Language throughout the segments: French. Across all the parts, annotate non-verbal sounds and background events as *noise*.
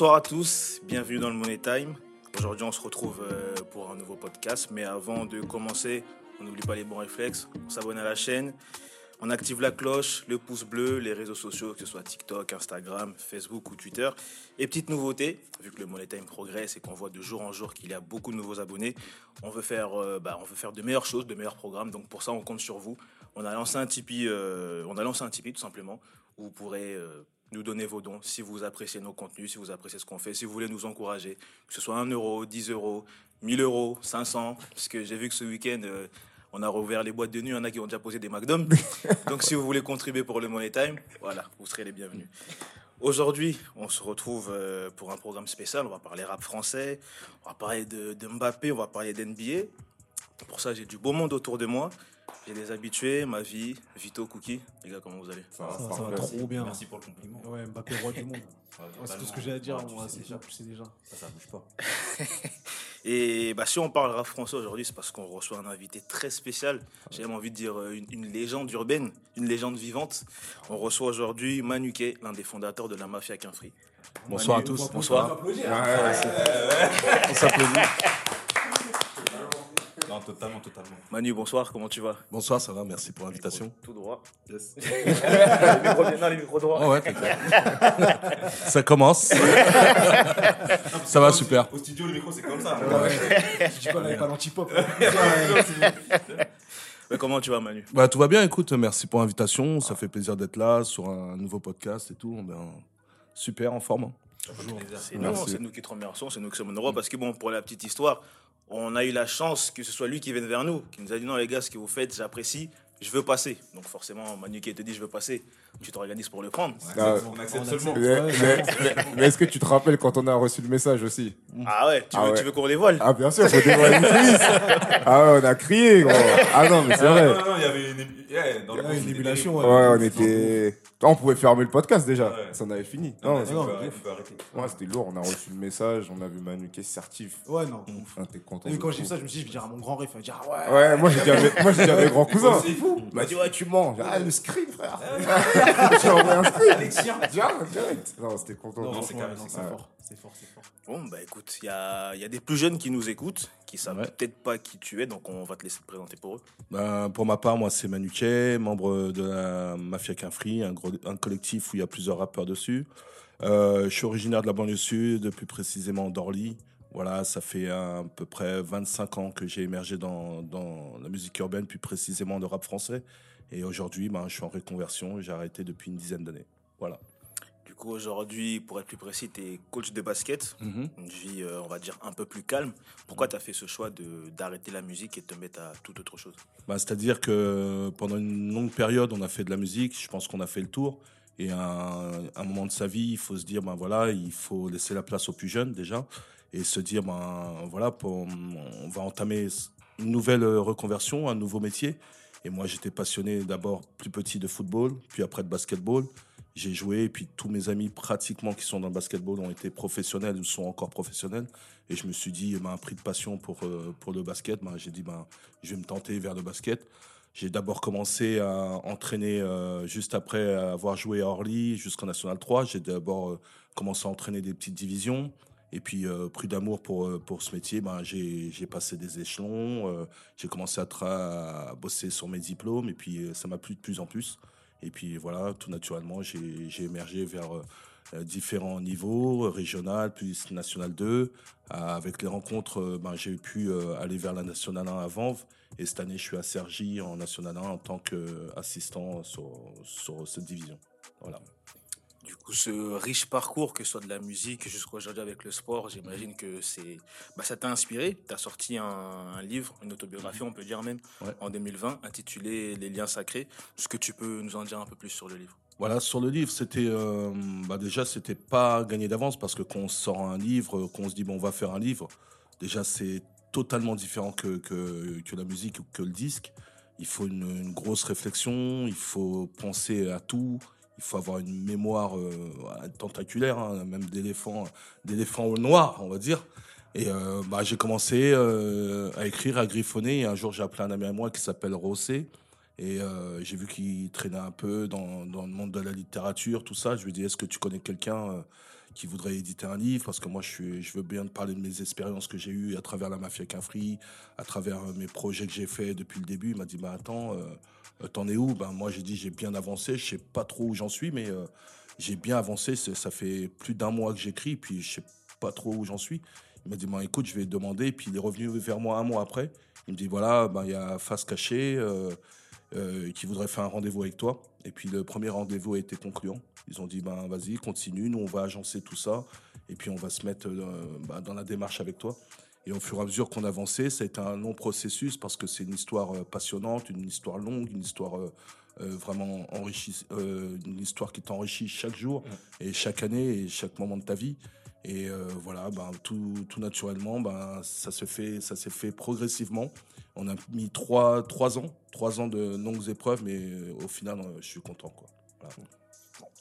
Bonsoir à tous, bienvenue dans le Money Time. Aujourd'hui, on se retrouve euh, pour un nouveau podcast. Mais avant de commencer, on n'oublie pas les bons réflexes. On s'abonne à la chaîne, on active la cloche, le pouce bleu, les réseaux sociaux, que ce soit TikTok, Instagram, Facebook ou Twitter. Et petite nouveauté, vu que le Money Time progresse et qu'on voit de jour en jour qu'il y a beaucoup de nouveaux abonnés, on veut faire, euh, bah, on veut faire de meilleures choses, de meilleurs programmes. Donc pour ça, on compte sur vous. On a lancé un Tipeee, euh, on a lancé un Tipeee tout simplement, où vous pourrez nous donner vos dons si vous appréciez nos contenus, si vous appréciez ce qu'on fait, si vous voulez nous encourager, que ce soit 1 euro, 10 euros, 1000 euros, 500, parce que j'ai vu que ce week-end, euh, on a rouvert les boîtes de nuit, il y en a qui ont déjà posé des McDonald's. *laughs* Donc si vous voulez contribuer pour le Money Time, voilà, vous serez les bienvenus. Aujourd'hui, on se retrouve euh, pour un programme spécial. On va parler rap français, on va parler de, de Mbappé, on va parler d'NBA. Pour ça, j'ai du beau monde autour de moi. J'ai des habitués, ma vie, Vito, Cookie. Les gars, comment vous allez? Ça, va, ça va trop bien. Merci pour le compliment. Ouais, Mbappé, roi du monde. *laughs* Ouais, Ouais, c'est tout ce que j'ai à dire. Ouais, moi, c'est déjà. ça, je sais déjà. Ça, ça bouge pas. *laughs* Et bah, si on parle rap français aujourd'hui, c'est parce qu'on reçoit un invité très spécial. J'ai même envie de dire euh, une, une légende urbaine, une légende vivante. On reçoit aujourd'hui Manu Kay, l'un des fondateurs de la Mafia Quinfri. Bonsoir à tous. Bonsoir. On s'applaudit. Non, totalement, totalement. Manu, bonsoir, comment tu vas? Bonsoir, ça va, merci pour l'invitation. Tout droit. Yes. *laughs* les micros, non, les micros droits. Oh ouais, *laughs* ça commence. *laughs* ça va, super. Au studio, le micro, c'est comme ça. Je dis pas, là, il pas l'anti-pop. Mais comment tu vas, Manu? Bah, tout va bien, écoute, merci pour l'invitation. Ça fait plaisir d'être là sur un nouveau podcast et tout. Ben, super, en forme. C'est nous, Merci. c'est nous qui te remercions, c'est nous qui sommes heureux parce que bon, pour la petite histoire, on a eu la chance que ce soit lui qui vienne vers nous, qui nous a dit non les gars, ce que vous faites, j'apprécie, je veux passer. Donc forcément, Manu qui te dit je veux passer, tu t'organises pour le prendre. Ah, On accepte On seulement. mais mais- mais- mais est-ce que tu te rappelles quand on a reçu le message aussi Ah ouais, tu Ah veux, ouais. veux qu'on les vole Ah bien sûr, faut dévoiler une coulisses. Ah ouais, on a crié gros. Ah non, mais c'est Ah, vrai. Non, non, non, il y avait une, dans le Ouais, une. Ouais, on était. On pouvait fermer le podcast déjà. Ouais. Ça en avait fini. Non, Non, non, on peut- bref. on peut arrêter. ouais, c'était lourd. On a reçu le message, on a vu Manu qui est certif. Ouais, non. Enfin, t'es content. Et quand j'ai vu ça, je me suis dit, je vais dire à mon grand ref, il va dire, ah ouais. Ouais, moi j'ai dit à mes, moi, j'ai dit à mes grands *laughs* cousins. C'est fou. Il m'a dit, ouais, tu mens. Ah, le screen, frère. J'ai envoyé un screen. Direct, direct. Non, c'était content. Non, c'est non, c'est fort. C'est fort, c'est fort. Bon, bah écoute, il y a, il y a des plus jeunes qui nous écoutent, qui savent Ouais. peut-être pas qui tu es, donc on va te laisser te présenter pour eux. Ben, pour ma part, moi, c'est Manu Kay, membre de la Mafia Quinfri, un, gros- un collectif où il y a plusieurs rappeurs dessus. Euh, je suis originaire de la banlieue sud, plus précisément d'Orly. Voilà, ça fait à peu près 25 ans que j'ai émergé dans, dans la musique urbaine, plus précisément le rap français. Et aujourd'hui, ben, je suis en réconversion et j'ai arrêté depuis une dizaine d'années. Voilà. Du coup, aujourd'hui, pour être plus précis, tu es coach de basket, Mhm. une vie, euh, on va dire, un peu plus calme. Pourquoi tu as fait ce choix d'arrêter la musique et de te mettre à toute autre chose? Bah, C'est-à-dire que pendant une longue période, on a fait de la musique. Je pense qu'on a fait le tour. Et à un, un moment de sa vie, il faut se dire, ben voilà, il faut laisser la place aux plus jeunes déjà. Et se dire, ben voilà, pour- on va entamer une nouvelle reconversion, un nouveau métier. Et moi, j'étais passionné d'abord plus petit de football, puis après de basketball. J'ai joué, et puis tous mes amis pratiquement qui sont dans le basketball ont été professionnels ou sont encore professionnels. Et je me suis dit, ben, un prix de passion pour, euh, pour le basket. Ben, j'ai dit, ben, je vais me tenter vers le basket. J'ai d'abord commencé à entraîner euh, juste après avoir joué à Orly jusqu'en National 3. J'ai d'abord euh, commencé à entraîner des petites divisions. Et puis, euh, pris d'amour pour, euh, pour ce métier, ben, j'ai passé des échelons. euh, j'ai commencé à, tra- à bosser sur mes diplômes. Et puis, euh, ça m'a plu de plus en plus. Et puis, voilà, tout naturellement, j'ai émergé vers différents niveaux, régional, puis National 2. Euh, avec les rencontres, ben, j'ai pu aller vers la National 1 à Vanves. Et cette année, je suis à Cergy en National 1 en tant qu'assistant sur, sur cette division. Voilà. Du coup, ce riche parcours, que ce soit de la musique jusqu'à aujourd'hui avec le sport, j'imagine que c'est, bah, ça t'a inspiré. Tu as sorti un, un livre, une autobiographie, on peut dire même, Ouais. en 2020, intitulé Les liens sacrés. Est-ce que tu peux nous en dire un peu plus sur le livre? Voilà, sur le livre, c'était euh, bah déjà c'était pas gagné d'avance parce que quand on sort un livre, qu'on se dit bon on va faire un livre, déjà c'est totalement différent que, que, que la musique ou que le disque. Il faut une, une grosse réflexion, il faut penser à tout, il faut avoir une mémoire euh, tentaculaire, hein, même d'éléphant, d'éléphant noir, on va dire. Et euh, bah, j'ai commencé euh, à écrire, à griffonner. Et un jour, j'ai appelé un ami à moi qui s'appelle Rossé. Et j'ai vu qu'il traînait un peu dans, dans le monde de la littérature, tout ça. Je lui ai dit, est-ce que tu connais quelqu'un qui voudraient éditer un livre? Parce que moi, je, veux bien te parler de mes expériences que j'ai eues à travers la mafia Quinfri, à travers mes projets que j'ai faits depuis le début. Il m'a dit, bah attends, t'en es où? Ben, Moi, j'ai dit, j'ai bien avancé. Je sais pas trop où j'en suis, mais euh, j'ai bien avancé. Ça fait plus d'un mois que j'écris, puis je sais pas trop où j'en suis. Il m'a dit, bah, écoute, je vais demander. Puis il est revenu vers moi un mois après. Il me dit, voilà, ben, il y a Face Cachée euh, euh, qui voudrait faire un rendez-vous avec toi. Et puis le premier rendez-vous a été concluant. Ils ont dit, ben, vas-y, continue, nous, on va agencer tout ça. Et puis on va se mettre euh, ben, dans la démarche avec toi. Et au fur et à mesure qu'on avançait, ça a été un long processus parce que c'est une histoire euh, passionnante, une histoire longue, une histoire euh, euh, vraiment enrichie, euh, une histoire qui t'enrichit chaque jour et chaque année et chaque moment de ta vie. Et euh, voilà, ben, tout, tout naturellement, ben, ça se fait, ça s'est fait progressivement. On a mis trois, trois ans, trois ans de longues épreuves, mais au final, euh, je suis content. Quoi. Voilà.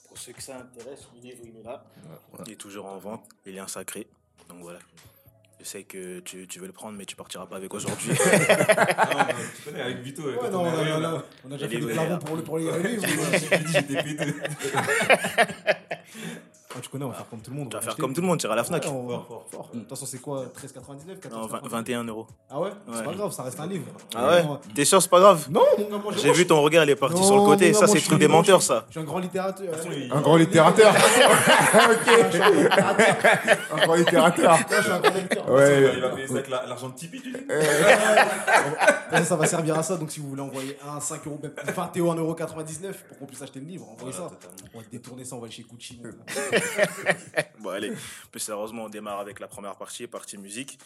Pour ceux que ça intéresse, il est là. Il est toujours en vente. Il est un sacré. Donc voilà. Je sais que tu, tu veux le prendre, mais tu partiras pas avec aujourd'hui. *laughs* Non, non, tu connais, avec Vito. Ouais, quand non, on a, arrivé, on là, a- on a déjà fait des pour, le, pour les *laughs* livres. J'étais pété. *laughs* Ah, tu connais, on va faire comme tout le monde. tu vas faire comme tout le monde, tu iras à la Fnac. Ouais, on va- Fort, fort. fort. De toute façon, c'est quoi 13,99 Non, 14,99? 21 euros. Ah ouais, Ouais. C'est pas grave, ça reste un livre. Ah ouais Non, T'es sûr, c'est pas grave Non, mon gars, moi J'ai vu ton regard, il est parti Non, sur le côté. Ça, moi, c'est le truc des menteurs, ça. Je suis un grand littérateur. Un grand littérateur. *laughs* ok. Un grand littérateur. Moi, je suis un grand lecteur. Ouais. Il va payer ça avec la- l'argent de Tipeee, tu dis *laughs* Ouais, ça va servir à ça. Donc, si vous voulez envoyer un 5 euros, même 21,99 euros pour qu'on puisse acheter le livre, envoyez ça. On va détourner ça, on va aller chez Gucci. *laughs* *laughs* Bon, allez. Plus sérieusement, on démarre avec la première partie, partie musique.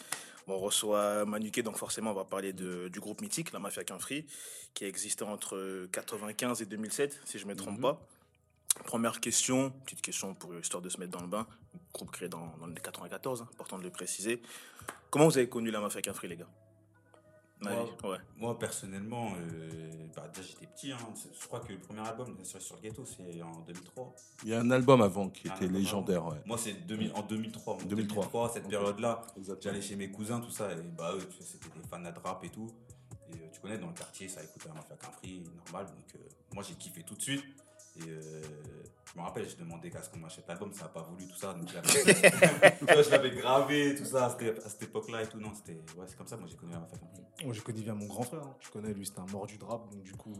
Bon, on reçoit Manuquet, donc forcément, on va parler de- du groupe mythique, la Mafia Quinfri, qui a existé entre 95 et 2007, si je ne me trompe pas. Première question, petite question pour histoire de se mettre dans le bain. Groupe créé dans, dans les 94, hein, important de le préciser. Comment vous avez connu la Mafia Quinfri, les gars? Ouais. Moi, personnellement, euh, bah, déjà j'étais petit. hein. Je crois que le premier album, sur le ghetto, c'est en 2003. Il y a un album avant qui Un était légendaire. Ouais. Moi, c'est 2000 en 2003. moi. 2003. 2003, cette période-là, j'allais chez mes cousins, tout ça, et bah, eux, c'était des fans de rap et tout. Et euh, tu connais, dans le quartier, ça écoutait la mafia Quinfri, normal. Donc, euh, moi, j'ai kiffé tout de suite. Et euh, je me rappelle, j'ai demandé qu'à ce qu'on m'achète l'album, ça n'a pas voulu, tout ça. Donc, je l'avais- *laughs* je gravé, tout ça, à cette, époque-là et tout. Non, c'était. Ouais, c'est comme ça, moi, j'ai connu la mafia. Moi, j'ai connu bien mon grand frère. hein. Je connais, lui, c'était un mordu de rap. Donc, du coup,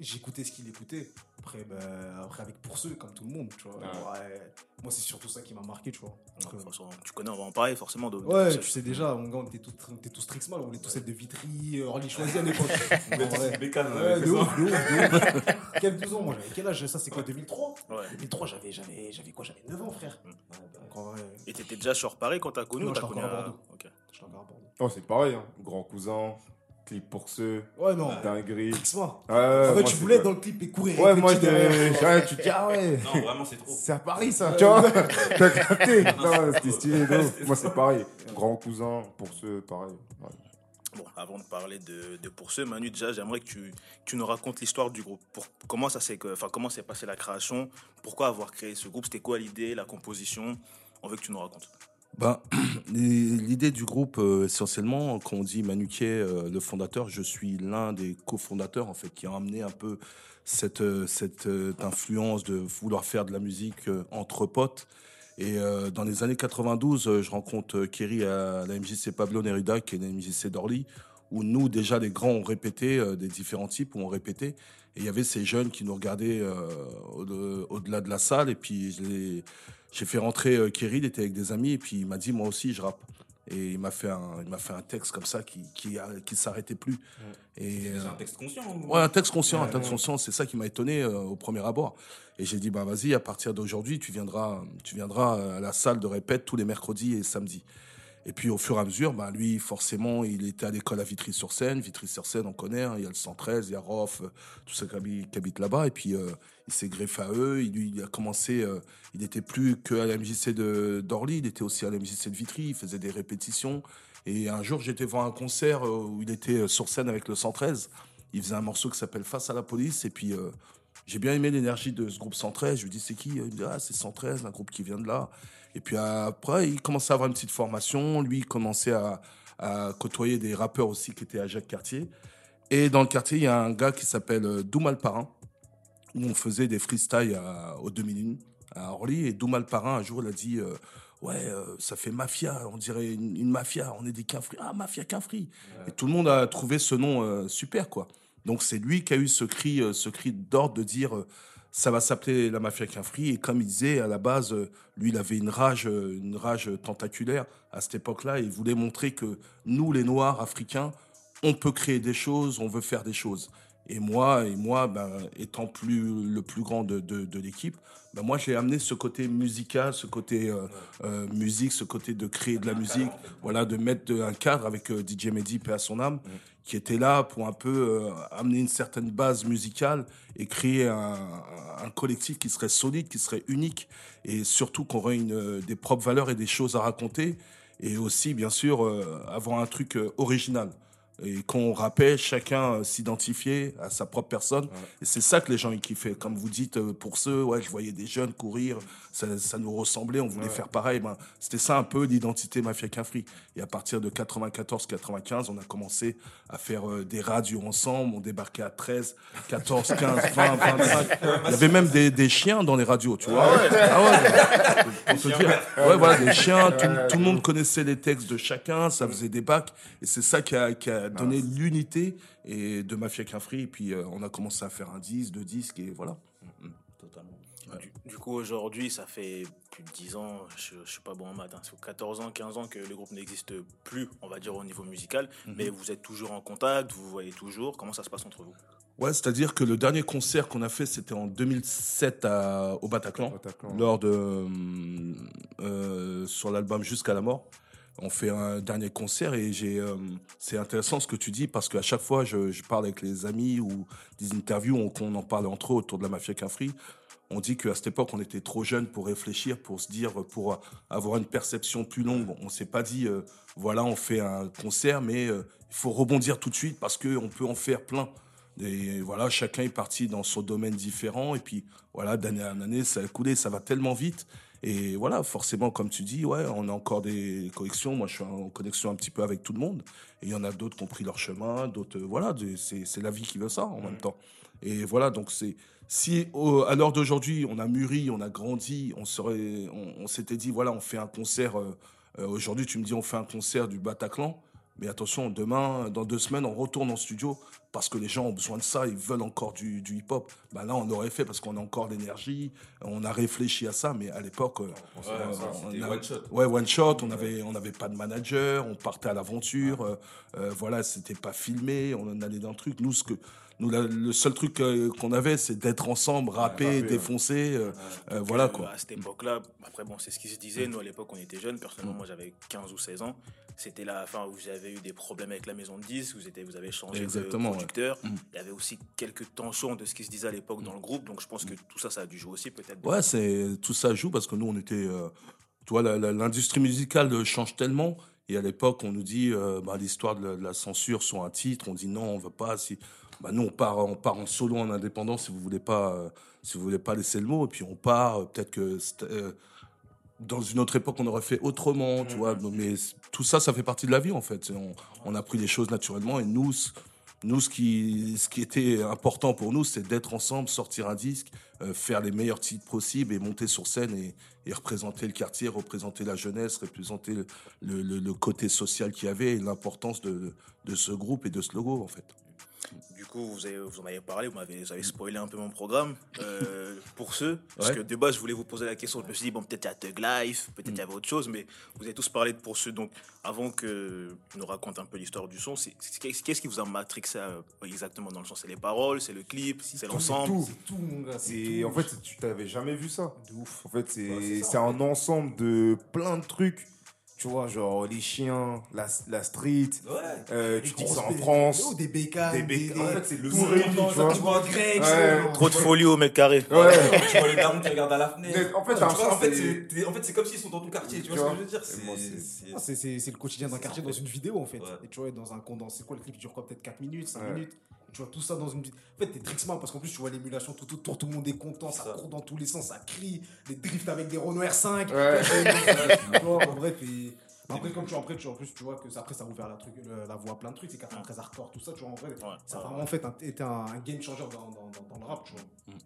j'écoutais ce qu'il écoutait. Après, bah, après, avec pour ceux, comme tout le monde, tu vois. Ouais. Moi, c'est surtout ça qui m'a marqué, tu vois. Donc, De euh, toute façon, tu connais, on va en parler forcément. De, de Ouais, tu sais déjà, mon gars, on était tous, on était tous Trixmal, on était tous celles de Vitry, euh, Orly Choisy à l'époque. *laughs* Bécane, on Ouais, de ouf, de ouf. *laughs* Quel 12 ans, moi j'avais quel âge? Ça, c'est quoi, 2003 Ouais. 2003, j'avais, j'avais, j'avais quoi? J'avais 9 ans, frère. Ouais, bah, Donc en vrai, Et t'étais déjà sur Paris quand t'as connu Non, j'étais connu encore à Bordeaux. Ok. j'étais encore à Bordeaux. Oh, c'est pareil. Hein. Grand cousin, clip pour ceux, Ouais, non, dinguerie. Trix-moi. Ouais, ouais, En fait, moi, tu voulais être dans le clip et courir. Ouais, moi, j'étais- *laughs* ouais, tu te dis, ah ouais. Non, vraiment, c'est trop. C'est à Paris, ça, tu vois. *laughs* T'as capté. *laughs* Non, c'était stylé. Moi, c'est pareil. Grand cousin, pour ceux, pareil. Ouais. Bon, avant de parler de, de pour ceux, Manu, déjà, j'aimerais que tu, tu nous racontes l'histoire du groupe. Pour, comment ça s'est, que- enfin, comment s'est passée la création? Pourquoi avoir créé ce groupe? C'était quoi l'idée, la composition? On veut que tu nous racontes. *clears throat* Les- L'idée du groupe, euh, essentiellement, quand on dit Manuquier, euh, le fondateur, je suis l'un des cofondateurs, en fait, qui a amené un peu cette, euh, cette euh, influence de vouloir faire de la musique entre potes. Et dans les années 92, euh, je rencontre Kerry à la MJC Pablo Neruda, qui est la MJC d'Orly, où nous, déjà, les grands ont répété, euh, des différents types ont répété. Et il y avait ces jeunes qui nous regardaient euh, au- au-delà de la salle. Et puis, j'ai fait rentrer euh, Kerry, il était avec des amis, et puis il m'a dit, moi aussi, je rappe. Et il m'a fait un, il m'a fait un texte comme ça qui, qui, a- qui s'arrêtait plus. Et, C'est euh, un texte conscient ou- Ouais, un texte conscient, un Ouais, texte ouais. conscient, c'est ça qui m'a étonné euh, au premier abord. Et j'ai dit, bah vas-y, à partir d'aujourd'hui, tu viendras, tu viendras à la salle de répète tous les mercredis et samedis. Et puis au fur et à mesure, bah, lui, forcément, il était à l'école à Vitry-sur-Seine. Vitry-sur-Seine, on connaît, hein, il y a le 113, il y a Roff, euh, tout ça qui habite, là-bas. Et puis euh, il s'est greffé à eux. Il, a commencé, euh, il n'était plus que à la MJC d'Orly, il était aussi à la MJC de Vitry, il faisait des répétitions. Et un jour, j'étais voir un concert où il était sur scène avec le 113. Il faisait un morceau qui s'appelle Face à la police. Et puis, j'ai bien aimé l'énergie de ce groupe 113. Je lui dis, c'est qui? Il me dit, ah, c'est 113, un groupe qui vient de là. Et puis après, il commençait à avoir une petite formation. Lui, il commençait à, côtoyer des rappeurs aussi qui étaient à Jacques Cartier. Et dans le quartier, il y a un gars qui s'appelle euh, Doumal Parrain, où on faisait des freestyles aux 2001 à Orly. Et Doumal Parrain, un jour, il a dit euh, Ouais, euh, ça fait mafia, on dirait une, mafia, on est des quinfris. Ah, mafia quinfri. Et tout le monde a trouvé ce nom super, quoi. Donc c'est lui qui a eu ce cri, ce cri d'ordre de dire ça va s'appeler la mafia quinfri. Et comme il disait, à la base, euh, lui, il avait une rage, euh, une rage tentaculaire à cette époque-là. Il voulait montrer que nous, les Noirs africains, on peut créer des choses, on veut faire des choses. Et moi, et moi, ben, étant plus le plus grand de, de, l'équipe, ben moi j'ai amené ce côté musical, ce côté euh, musique, ce côté de créer de la musique, voilà, de mettre un cadre avec DJ Mehdi, paix à son âme, qui était là pour un peu euh, amener une certaine base musicale et créer un, un collectif qui serait solide, qui serait unique et surtout qu'on aurait euh, des propres valeurs et des choses à raconter et aussi bien sûr euh, avoir un truc original. Et qu'on rappelle, chacun euh, s'identifier à sa propre personne. Et c'est ça que les gens ils kiffaient. Comme vous dites, euh, pour ceux, ouais, je voyais des jeunes courir, ça, ça nous ressemblait, on voulait faire pareil. Ben, C'était ça un peu l'identité Mafia Quinfri. Et à partir de 94-95, on a commencé à faire euh, des radios ensemble. On débarquait à 13, 14, 15, 20, 25. Il y avait même des, des chiens dans les radios, tu vois. Ah ouais, *laughs* pour te dire. Ouais, voilà, des chiens. Tout, tout le monde connaissait les textes de chacun. Ça faisait des bacs. Et c'est ça qui a, qui a donné l'unité et de Mafia Quinfri. Et puis, euh, on a commencé à faire un 10, deux disques et voilà. Totalement. Du, du coup, aujourd'hui, ça fait plus de 10 ans, je, je suis pas bon en maths, hein, ça fait 14 ans, 15 ans que le groupe n'existe plus, on va dire, au niveau musical. Mais vous êtes toujours en contact, vous vous voyez toujours. Comment ça se passe entre vous? Ouais, c'est-à-dire que le dernier concert qu'on a fait, c'était en 2007 à- au Bataclan, Bataclan. lors de euh, euh, sur l'album Jusqu'à la mort. On fait un dernier concert et j'ai euh, c'est intéressant ce que tu dis parce qu'à chaque fois je, je parle avec les amis ou des interviews on, qu'on en parle entre eux autour de la mafia Quinfri. On dit qu'à cette époque on était trop jeunes pour réfléchir, pour se dire, pour avoir une perception plus longue. On s'est pas dit euh, voilà on fait un concert mais euh, il faut rebondir tout de suite parce que on peut en faire plein. Et voilà, chacun est parti dans son domaine différent. Et puis, voilà, d'année en année, ça a coulé, ça va tellement vite. Et voilà, forcément, comme tu dis, ouais, on a encore des connexions. Moi, je suis en connexion un petit peu avec tout le monde. Et il y en a d'autres qui ont pris leur chemin, d'autres, euh, voilà, c'est la vie qui veut ça en même temps. Et voilà, donc c'est. Si à l'heure d'aujourd'hui, on a mûri, on a grandi, on serait, on, on s'était dit, voilà, on fait un concert. euh, euh, aujourd'hui, tu me dis, on fait un concert du Bataclan. Mais attention, demain, dans deux semaines, on retourne en studio parce que les gens ont besoin de ça, ils veulent encore du, du hip-hop. Ben là, on l'aurait fait parce qu'on a encore l'énergie, on a réfléchi à ça, mais à l'époque, euh, Ouais, on a- one shot. Ouais, one shot, on avait, on n'avait pas de manager, on partait à l'aventure, euh, euh, voilà, c'était pas filmé, on en allait dans le truc. Nous, ce que, nous, la- le seul truc euh, qu'on avait, c'est d'être ensemble, rapper, ouais. défoncer, euh, euh, voilà quoi. À cette époque-là, après, bon, c'est ce qui se disait. Nous, à l'époque, on était jeunes. Personnellement, Mm. moi, j'avais 15 ou 16 ans. C'était la fin où vous avez eu des problèmes avec la maison de disques, vous, étiez, vous avez changé Exactement, de producteur. Mm. Il y avait aussi quelques tensions de ce qui se disait à l'époque dans le groupe. Donc, je pense que tout ça, ça a dû jouer aussi, peut-être. Ouais, c'est tout ça joue parce que nous on était, tu vois, la- la- l'industrie musicale change tellement. Et à l'époque, on nous dit euh, bah, l'histoire de, la- de la censure sur un titre. On dit non, on veut pas. Si, bah, nous on part, on part en solo, en indépendant. Si vous voulez pas, euh, si vous voulez pas laisser le mot. Et puis on part. euh, Peut-être que euh, dans une autre époque, on aurait fait autrement, tu vois. Mais c- tout ça, ça fait partie de la vie en fait. On, on a pris les choses naturellement. Et nous, nous, ce qui, ce qui était important pour nous, c'est d'être ensemble, sortir un disque, faire les meilleurs titres possibles et monter sur scène et, et représenter le quartier, représenter la jeunesse, représenter le, le- le- le côté social qu'il y avait et l'importance de, de ce groupe et de ce logo, en fait. Du coup, vous, avez- vous en avez parlé, vous m'avez vous avez spoilé un peu mon programme. Euh, pour ceux, parce Ouais. que de base, je voulais vous poser la question. Je me suis dit, bon, peut-être il y a Thug Life, peut-être il y avait autre chose, mais vous avez tous parlé de pour ceux. Donc, avant que nous raconte un peu l'histoire du son, c'est- c'est- qu'est-ce qui vous a matrixé euh, exactement dans le son? C'est les paroles, c'est le clip, c'est l'ensemble? tout. C'est tout, mon gars. C'est tout. en fait tu t'avais jamais vu ça. de ouf. En fait c'est Ouais, c'est ça, c'est en un ensemble de plein de trucs. Tu vois genre les chiens, la, la street. euh, tu dis c'est en France. Oh, des bécanes. Des bécanes. En fait, c'est le tout son réuni, réuni, tu tu vois. grec, Ouais. c'est- Trop de folie au mètre carré. Ouais. tu vois les darons qui regardent à la fenêtre. Mais en fait, vois, en fait, c'est t'es- en fait, c'est comme s'ils sont dans ton quartier. Tu vois Tu ce que je veux dire c'est- C'est- C'est c'est- c'est le quotidien d'un quartier dans une vidéo en fait. Et tu vois, dans un condensé, quoi, le clip dure quoi Peut-être 4 minutes, 5 Ouais. minutes? Tu vois tout ça dans une. En fait, t'es Trixman parce qu'en plus, tu vois l'émulation tout autour, tout le monde est content, ça, Ça. court dans tous les sens, ça crie, les drifts avec des Renault R5. Ouais. *laughs* tu vois, *laughs* en vrai, t'es. Après, comme tu, après, tu, en plus, tu vois que ça, après, ça a ouvert la, truc, la voie à plein de trucs, c'est 93 hardcore, tout ça, tu vois, en vrai, ça a vraiment en fait un- été un, un game changer dans, dans, dans, dans le rap, tu vois.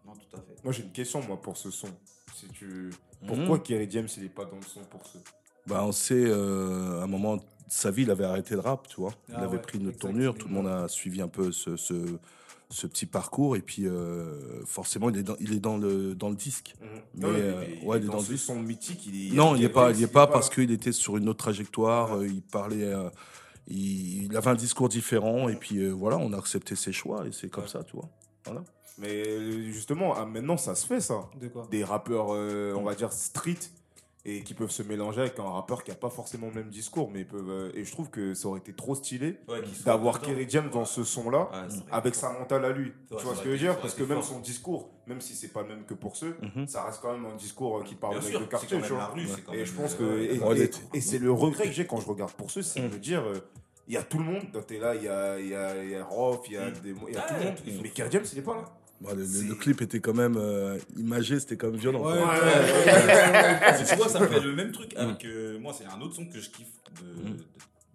Non, tout à fait. Moi j'ai une question moi pour ce son. Si tu... Pourquoi Kerry James, il est pas dans le son pour ceux? Bah, on sait, euh, à un moment sa vie, il avait arrêté le rap, tu vois. Il Ah avait ouais, pris une autre tournure. Tout le monde a suivi un peu ce, ce, ce petit parcours. Et puis, euh, forcément, il est dans, il est dans, le, dans le disque. Mais, Non, euh, ouais, il est dans le son mythique, il est. Non, il n'y est Kerry pas, il est pas parce qu'il était sur une autre trajectoire. euh, il parlait, euh, il, il avait un discours différent. Et puis, euh, voilà, on a accepté ses choix. Et c'est comme ça, tu vois. Voilà. Mais justement, ah, maintenant, ça se fait, ça. De quoi? Des rappeurs, euh, on va dire, street, et qui peuvent se mélanger avec un rappeur qui a pas forcément le même discours. Mais peuvent, euh, et je trouve que ça aurait été trop stylé Ouais, d'avoir. Kerry James dans ce. Ouais, c'est vrai. Avec sa mentale à lui. Ouais, tu vois ce que je veux dire? Parce que même fort. son discours, même si c'est pas le même que pour ceux, Mhm. ça reste quand même un discours euh, qui parle Bien mec sûr, de c'est quartier, quand tu même vois. Et je pense euh, que. Et, c'est le regret que j'ai quand je regarde pour ceux, c'est de me dire. il y a tout le monde, t'es là, il y a, il y a, il y a Rof, il y a, a tout le monde. Mais. Kerry James, il est pas là. Bah, le, le- C'est- le clip était quand même euh, imagé, c'était quand même violent. quoi. Mais *laughs* tu vois, ça me fait le même truc avec. euh, moi, c'est un autre son que je kiffe, de, Mm. de-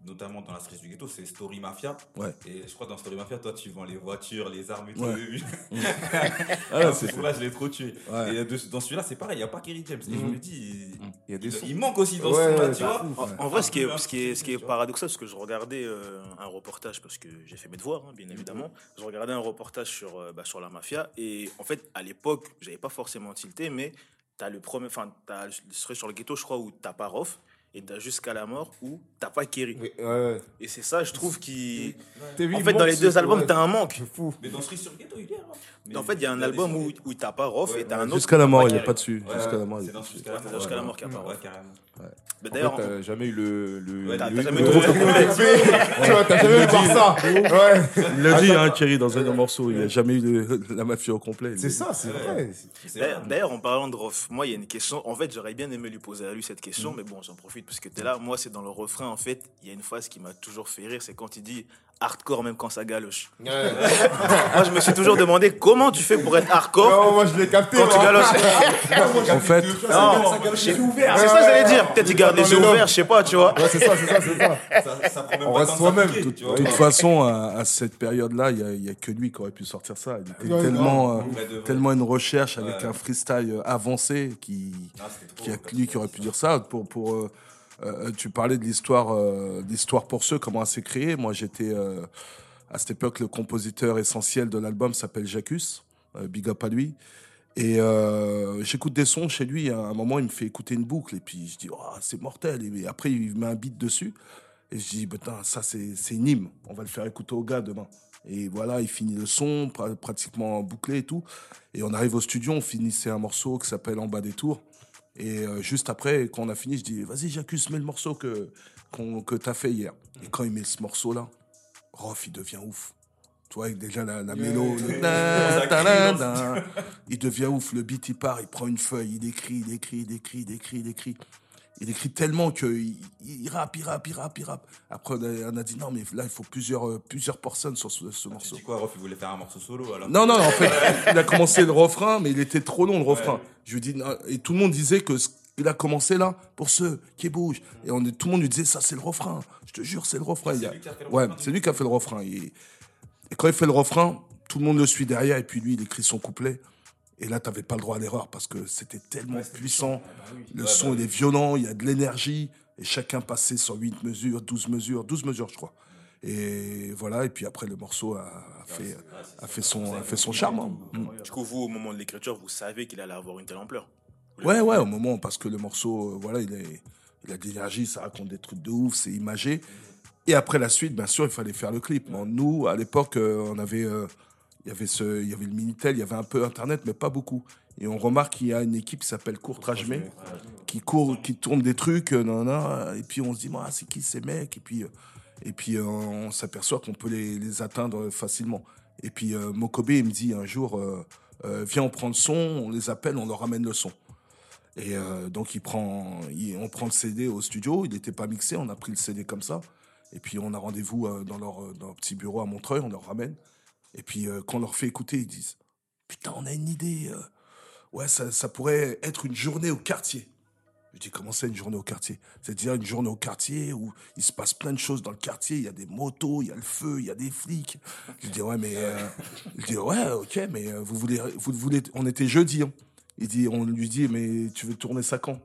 notamment dans la street du ghetto, c'est Story Mafia. Ouais. Et je crois que dans Story Mafia, toi, tu vends les voitures, les armes et tout. Ouais. début. *laughs* Ah, je l'ai trop tué. Ouais. Et euh, de- dans celui-là, c'est pareil, il n'y a pas Kerry James. Et je me dis, Il y a des il, sons. il manque aussi dans Ouais, ce ouais, tu vois. En, en vrai, ce qui est, ce qui est, ce qui est paradoxal, parce que je regardais euh, un reportage, parce que j'ai fait mes devoirs, hein, bien évidemment. Je regardais un reportage sur, euh, bah, sur la mafia. Et en fait, à l'époque, j'avais pas forcément tilté, mais tu as le premier. Enfin, t'as- je serais sur le ghetto, je crois, où t'as pas Rof. Et t'as jusqu'à la mort où t'as pas Kerry. Ouais, ouais. Et c'est ça, je trouve, qui. T'as En fait, dans les deux albums, ouais, t'as un manque. C'est fou. Mais dans Street sur le ghetto, il est là. Mais En fait, il y a un album où, où t'as pas Rof Ouais, et t'as ouais, un autre. Jusqu'à la mort, il pas n'est pas dessus. Jusqu'à la mort, il c'est est dans pas dessus. Jusqu'à la mort. c'est jusqu'à la mort qu'il y a pas Ouais, Rof. carrément. Mais D'ailleurs, t'as jamais eu le. *laughs* t'as- jamais eu le- Tu vois, t'as jamais eu ça. Il l'a dit, hein, Thierry, dans un morceau. Il n'a jamais eu la mafia au complet. C'est ça, c'est vrai. D'ailleurs, vrai. d'ailleurs, en parlant de Rof, moi, il y a une question. En fait, j'aurais bien aimé lui poser à lui cette question, mais bon, j'en profite parce que tu es là. Moi, c'est dans le refrain, en fait, il y a une phrase qui m'a toujours fait rire, c'est quand il dit hardcore même quand ça galoche. Ouais. *laughs* moi, je me suis toujours demandé comment tu fais pour être hardcore Non, moi je l'ai capté. quand tu galoches. *laughs* En fait, Non, je sais- c'est ça que j'allais dire. Peut-être il garde les yeux ouverts, je sais pas, tu vois. Ouais, c'est ça, c'est ça, c'est ça. *laughs* Ça- ça prend même On pas reste soi-même, de toute façon, à, à cette période-là, il n'y a, que lui qui aurait pu sortir ça. Il était Ouais, tellement, euh, tellement une recherche avec Ouais. un freestyle euh, avancé qui, qui a que lui qui aurait pu dire ça. Pour, pour, euh, euh, tu parlais de l'histoire, euh, l'histoire pour ceux, comment elle s'est créée. Moi, j'étais euh, à cette époque le compositeur essentiel de l'album s'appelle Jacus. Euh, big up à lui. Et euh, j'écoute des sons chez lui. À un moment, il me fait écouter une boucle et puis je dis oh, c'est mortel. Et après, il met un beat dessus et je dis putain ça c'est c'est une hymne. On va le faire écouter au gars demain. Et voilà, il finit le son, pra- pratiquement bouclé et tout. Et on arrive au studio, on finissait un morceau qui s'appelle En bas des tours. Et euh, juste après, quand on a fini, je dis Vas-y, j'accuse, mets le morceau que, que t'as fait hier. Et quand il met ce morceau-là, Rof, il devient ouf. Tu vois, avec déjà la, la mélo, le *laughs* il devient ouf. Le beat, il part, il prend une feuille, il écrit, il écrit, il écrit, il écrit, il écrit. Il écrit tellement qu'il il rappe, il rappe, il rappe, il rappe. Après, on a, dit non, mais là, il faut plusieurs, euh, plusieurs personnes sur ce, ce Tu morceau. dis quoi, Rof, il voulait faire un morceau solo alors Non, non, en fait, il a commencé le refrain, mais il était trop long le refrain. Je lui dis, et tout le monde disait que ce- il a commencé là pour ceux qui bougent. Et on tout le monde lui disait, ça c'est le refrain. Je te jure, c'est le refrain. Il a- lui qui a fait le Ouais, refrain, c'est lui qui a fait le refrain. Et, et quand il fait le refrain, tout le monde le suit derrière, et puis lui, il écrit son couplet. Et là, t'avais pas le droit à l'erreur parce que c'était tellement puissant. Le Ouais, son, bah il est violent, il y a de l'énergie. Et chacun passait sur 8 mesures, 12 mesures, 12 mesures, je crois. Et voilà, et puis après, le morceau a, fait, a fait, son, a fait son charme. hein. Mm. Du coup, vous, au moment de l'écriture, vous savez qu'il allait avoir une telle ampleur. Ouais, ouais, au moment, parce que le morceau, euh, voilà, il, est, il a de l'énergie, ça raconte des trucs de ouf, c'est imagé. Et après la suite, bien sûr, il fallait faire le clip. Bon, nous, à l'époque, euh, on avait, euh, il y avait ce, il y avait le Minitel, il y avait un peu Internet, mais pas beaucoup. Et on remarque qu'il y a une équipe qui s'appelle Courtrajmé, qui court, qui tourne des trucs, euh, nan, nan, et puis on se dit, moi, c'est qui ces mecs? Et puis, euh, et puis euh, on s'aperçoit qu'on peut les, les atteindre facilement. Et puis Mokobe, il me dit un jour, viens, on prend le son, on les appelle, on leur ramène le son. Et donc il prend, il- on prend le CD au studio, il n'était pas mixé, on a pris le CD comme ça. Et puis on a rendez-vous dans, leur, dans leur petit bureau à Montreuil, on leur ramène. Et puis euh, quand on leur fait écouter, ils disent Putain, on a une idée. euh, ouais, ça, ça pourrait être une journée au quartier. Je dis Comment c'est une journée au quartier? C'est-à-dire une journée au quartier où il se passe plein de choses dans le quartier. Il y a des motos, il y a le feu, il y a des flics. Je dis Ouais, mais. euh, je dis Ouais, ok, mais euh, vous voulez, vous voulez. On était jeudi. hein. Il dit, on lui dit, mais tu veux tourner ça quand?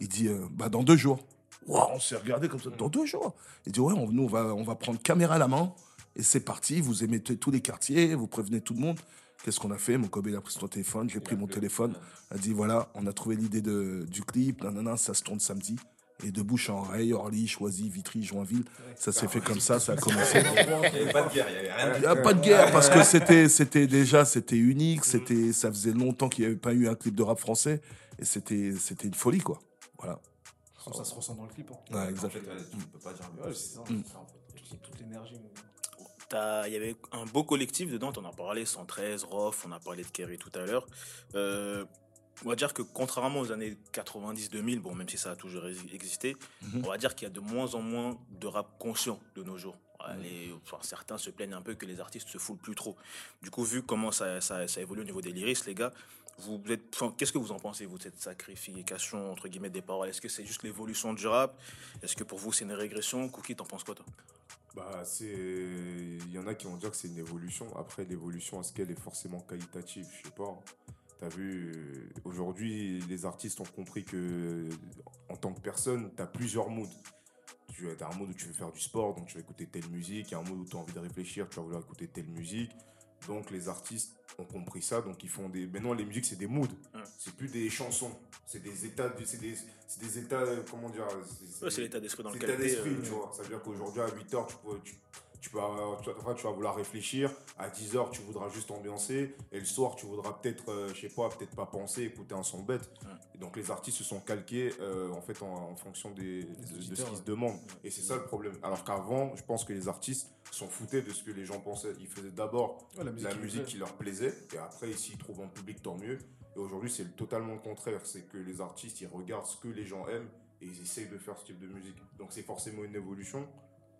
Il dit, bah dans deux jours. Ouah, on s'est regardé comme ça, dans deux jours. Il dit, ouais, on, nous, va, on va prendre caméra à la main et c'est parti. Vous émettez tous les quartiers, vous prévenez tout le monde. Qu'est-ce qu'on a fait? Mon il a pris son téléphone, j'ai pris mon téléphone. A dit, voilà, on a trouvé l'idée de- du clip, nanana, ça se tourne samedi. Et de bouche à oreille, Orly, Choisy, Vitry, Joinville, ça s'est fait comme *laughs* ça, ça a *laughs* commencé. Il n'y avait pas de guerre, il n'y avait rien Il n'y a pas de guerre parce que c'était, c'était déjà, c'était unique, c'était, ça faisait longtemps qu'il n'y avait pas eu un clip de rap français et c'était, c'était une folie quoi. Voilà. Ça se ressent dans le clip. hein. Ouais, En exact. fait, ouais, tu peux pas dire mieux. Ouais, c'est ça. Mm. en fait. Toute l'énergie. Il y avait un beau collectif dedans, on en a parlé, 113, Rof, on a parlé de Kerry tout à l'heure. Euh, on va dire que contrairement aux années 90-2000, bon, même si ça a toujours ex- existé, Mhm. on va dire qu'il y a de moins en moins de rap conscient de nos jours. Les- enfin, certains se plaignent un peu que les artistes se foulent plus trop. Du coup, vu comment ça, ça, ça évolue au niveau des lyrics, les gars, vous êtes, enfin, qu'est-ce que vous en pensez, vous, de cette sacrification, entre guillemets, des paroles? Est-ce que c'est juste l'évolution du rap? Est-ce que pour vous, c'est une régression? Cookie, t'en penses quoi, toi? Bah, c'est. Il y en a qui vont dire que c'est une évolution. Après, l'évolution, est-ce qu'elle est forcément qualitative? Je sais pas. T'as vu, euh, aujourd'hui, les artistes ont compris que, en tant que personne, t'as plusieurs moods. Tu as un mood où tu veux faire du sport, donc tu vas écouter telle musique. Il y a un mood où tu as envie de réfléchir, tu vas vouloir écouter telle musique. Donc, les artistes ont compris ça. Donc, ils font des. Maintenant, les musiques, c'est des moods. C'est plus des chansons. C'est des états. de- C'est des, c'est des états. euh, Comment dire c'est- Ouais, C'est l'état d'esprit dans c'est lequel l'état t'es, d'esprit, euh, tu vois. Ça veut dire qu'aujourd'hui, à 8h, tu peux, tu, tu peux tu, enfin, tu vas vouloir réfléchir. À 10h, tu voudras juste ambiancer. Et le soir, tu voudras peut-être, euh, je sais pas, peut-être pas penser, écouter un son bête. Ouais. Et donc, les artistes se sont calqués euh, en fait en, en fonction des, de, de ce qu'ils se demandent. Et c'est ça le problème. Alors qu'avant, je pense que les artistes s'en foutaient de ce que les gens pensaient. Ils faisaient d'abord Ouais, la la qui musique qui leur plaisait. Et après, s'ils trouvent un public, tant mieux. Et aujourd'hui, c'est totalement le contraire. C'est que les artistes, ils regardent ce que les gens aiment et ils essayent de faire ce type de musique. Donc, c'est forcément une évolution.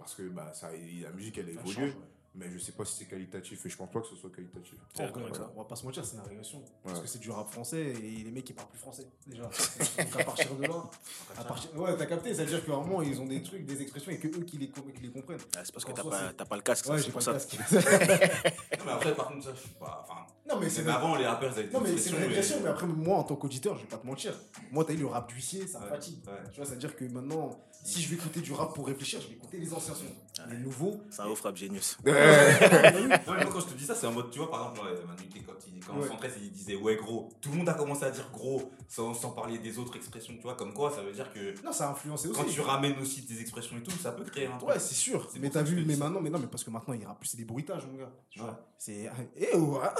Parce que bah, ça, la musique, elle évolué. change, ouais. Mais je sais pas si c'est qualitatif. Et je pense pas que ce soit qualitatif. Ouais, ça on va pas se mentir, c'est une régression. Parce que c'est du rap français et les mecs ils parlent plus français déjà. *laughs* Donc à partir de là, à partir... ouais, t'as capté, c'est-à-dire qu'à un moment ils ont des trucs, des expressions et que eux qui les, com- qui les comprennent. Ah, c'est parce que t'as pas, le casque, Ouais, c'est pour pas ça. casque. *laughs* Non, mais après, par contre, ça, je suis pas. Enfin, non mais c'est avant, les rappeurs, avaient non mais c'est une expressions, régression, et- mais après moi en tant qu'auditeur, je vais pas te mentir. Moi t'as eu le rap d'huissier, ça me Ouais, fatigue. ouais. Tu vois, c'est-à-dire que maintenant, si je vais écouter du rap pour réfléchir, je vais écouter les anciens sons. Les nouveaux. C'est un ouf rap genius. *laughs* Non, mais moi, quand je te dis ça, c'est en mode, tu vois, par exemple, ouais, Manu, quand il, quand Ouais. en 113, il disait ouais, gros. Tout le monde a commencé à dire gros, sans, sans parler des autres expressions, tu vois, comme quoi, ça veut dire que Non, ça a influencé aussi. quand tu ramènes aussi des expressions et tout, ça peut créer un truc. Ouais, c'est sûr. C'est Mais t'as ça vu, mais ça. maintenant, mais non, mais parce que maintenant, il rappe plus, c'est des bruitages, mon gars. Tu Ouais. vois, c'est. *laughs* Eh oh, *laughs*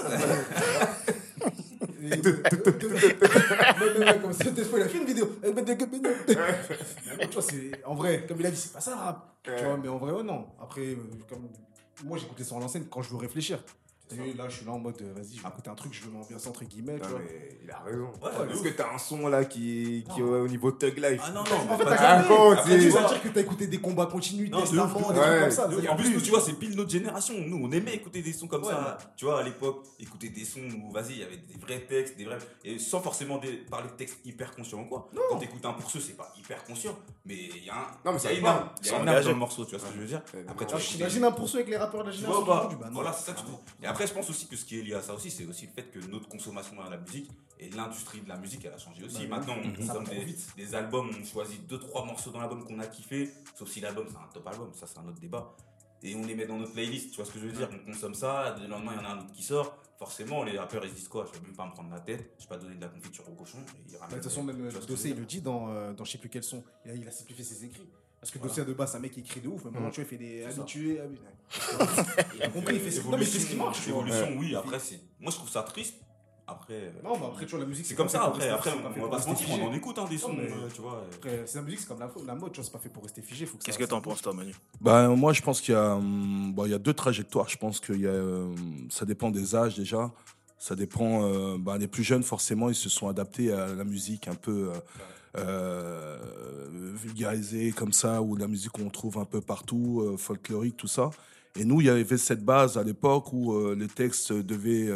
comme ça, des fois, il a fait une vidéo. Mais non, Tu vois, c'est. En vrai, comme il a dit, c'est pas ça le rap. Tu vois, mais en vrai, ouais, non. Après, euh, comme. Moi, j'écoute les sons à l'ancienne quand je veux réfléchir. T'as vu, là, je suis là en mode, euh, vas-y, je vais écouter un truc, je veux m'ambiancer entre guillemets, tu Non, vois. mais il a raison. Ouais, de que t'as un son là qui, qui est au niveau Thug Life Ah non, non, En fait, t'as Ah, tu- vas dire que t'as écouté des combats continus, de des de trucs comme ça. En plus, nous, tu vois, c'est pile notre génération. Nous, on aimait écouter des sons comme ça. Tu vois, à l'époque, écouter des sons où, vas-y, il y avait des vrais textes, des vrais. Et sans forcément des- parler de textes hyper conscients ou quoi. Quand t'écoutes un pour ceux, c'est pas hyper conscient. Mais il y a un. Non, mais une âme. Il y Ça a une dans le morceau, tu vois ce que je veux dire Après, tu Ah, J'imagine un pourceau avec les rappeurs de la génération. Voilà, c'est ça que. Et après, je pense aussi que ce qui est lié à ça aussi, c'est aussi le fait que notre consommation à la musique et l'industrie de la musique, elle a changé aussi. Bah, Maintenant, on mhm. Ça consomme des, albums, on choisit deux, trois morceaux dans l'album qu'on a kiffé, sauf si l'album c'est un top album, ça c'est un autre débat. Et on les met dans notre playlist, tu vois ce que je veux dire? On consomme ça, le lendemain il y en a un autre qui sort. Forcément, les rappeurs ils se disent quoi? Je vais même pas me prendre la tête, je vais pas donner de la confiture au cochon. Et ils Bah, De toute façon, même euh, Dossé, il le dit dans, euh, dans je sais plus quel son. Il a, il a simplifié ses écrits. Parce que Voilà. Dossé, de base, c'est un mec qui écrit de ouf. Mais maintenant, Mm. tu vois, il fait des habitués. habi- *laughs* Il a compris, il fait ce- Non, mais c'est ce qui marche, tu vois. Évolution, oui, après, c'est. Moi je trouve ça triste. Après. euh, Non, mais après, tu vois, la musique, C'est comme ça après, après c'est pas fait on va pour pas se rester mentir, on en figé. écoute hein, des sons, mais- euh, tu vois. Après, c'est la musique, c'est comme la, la mode, tu vois, c'est pas fait pour rester figé. faut que Qu'est-ce ça- que t'en penses, toi, Manu? Bah, moi, je pense qu'il y, a, hum, bon, il y a deux trajectoires. Je pense que ça dépend des âges déjà. Ça dépend. euh, bah, les plus jeunes, forcément, ils se sont adaptés à la musique un peu euh, euh, vulgarisée comme ça, ou la musique qu'on trouve un peu partout, euh, folklorique, tout ça. Et nous, il y avait cette base à l'époque où les textes devaient,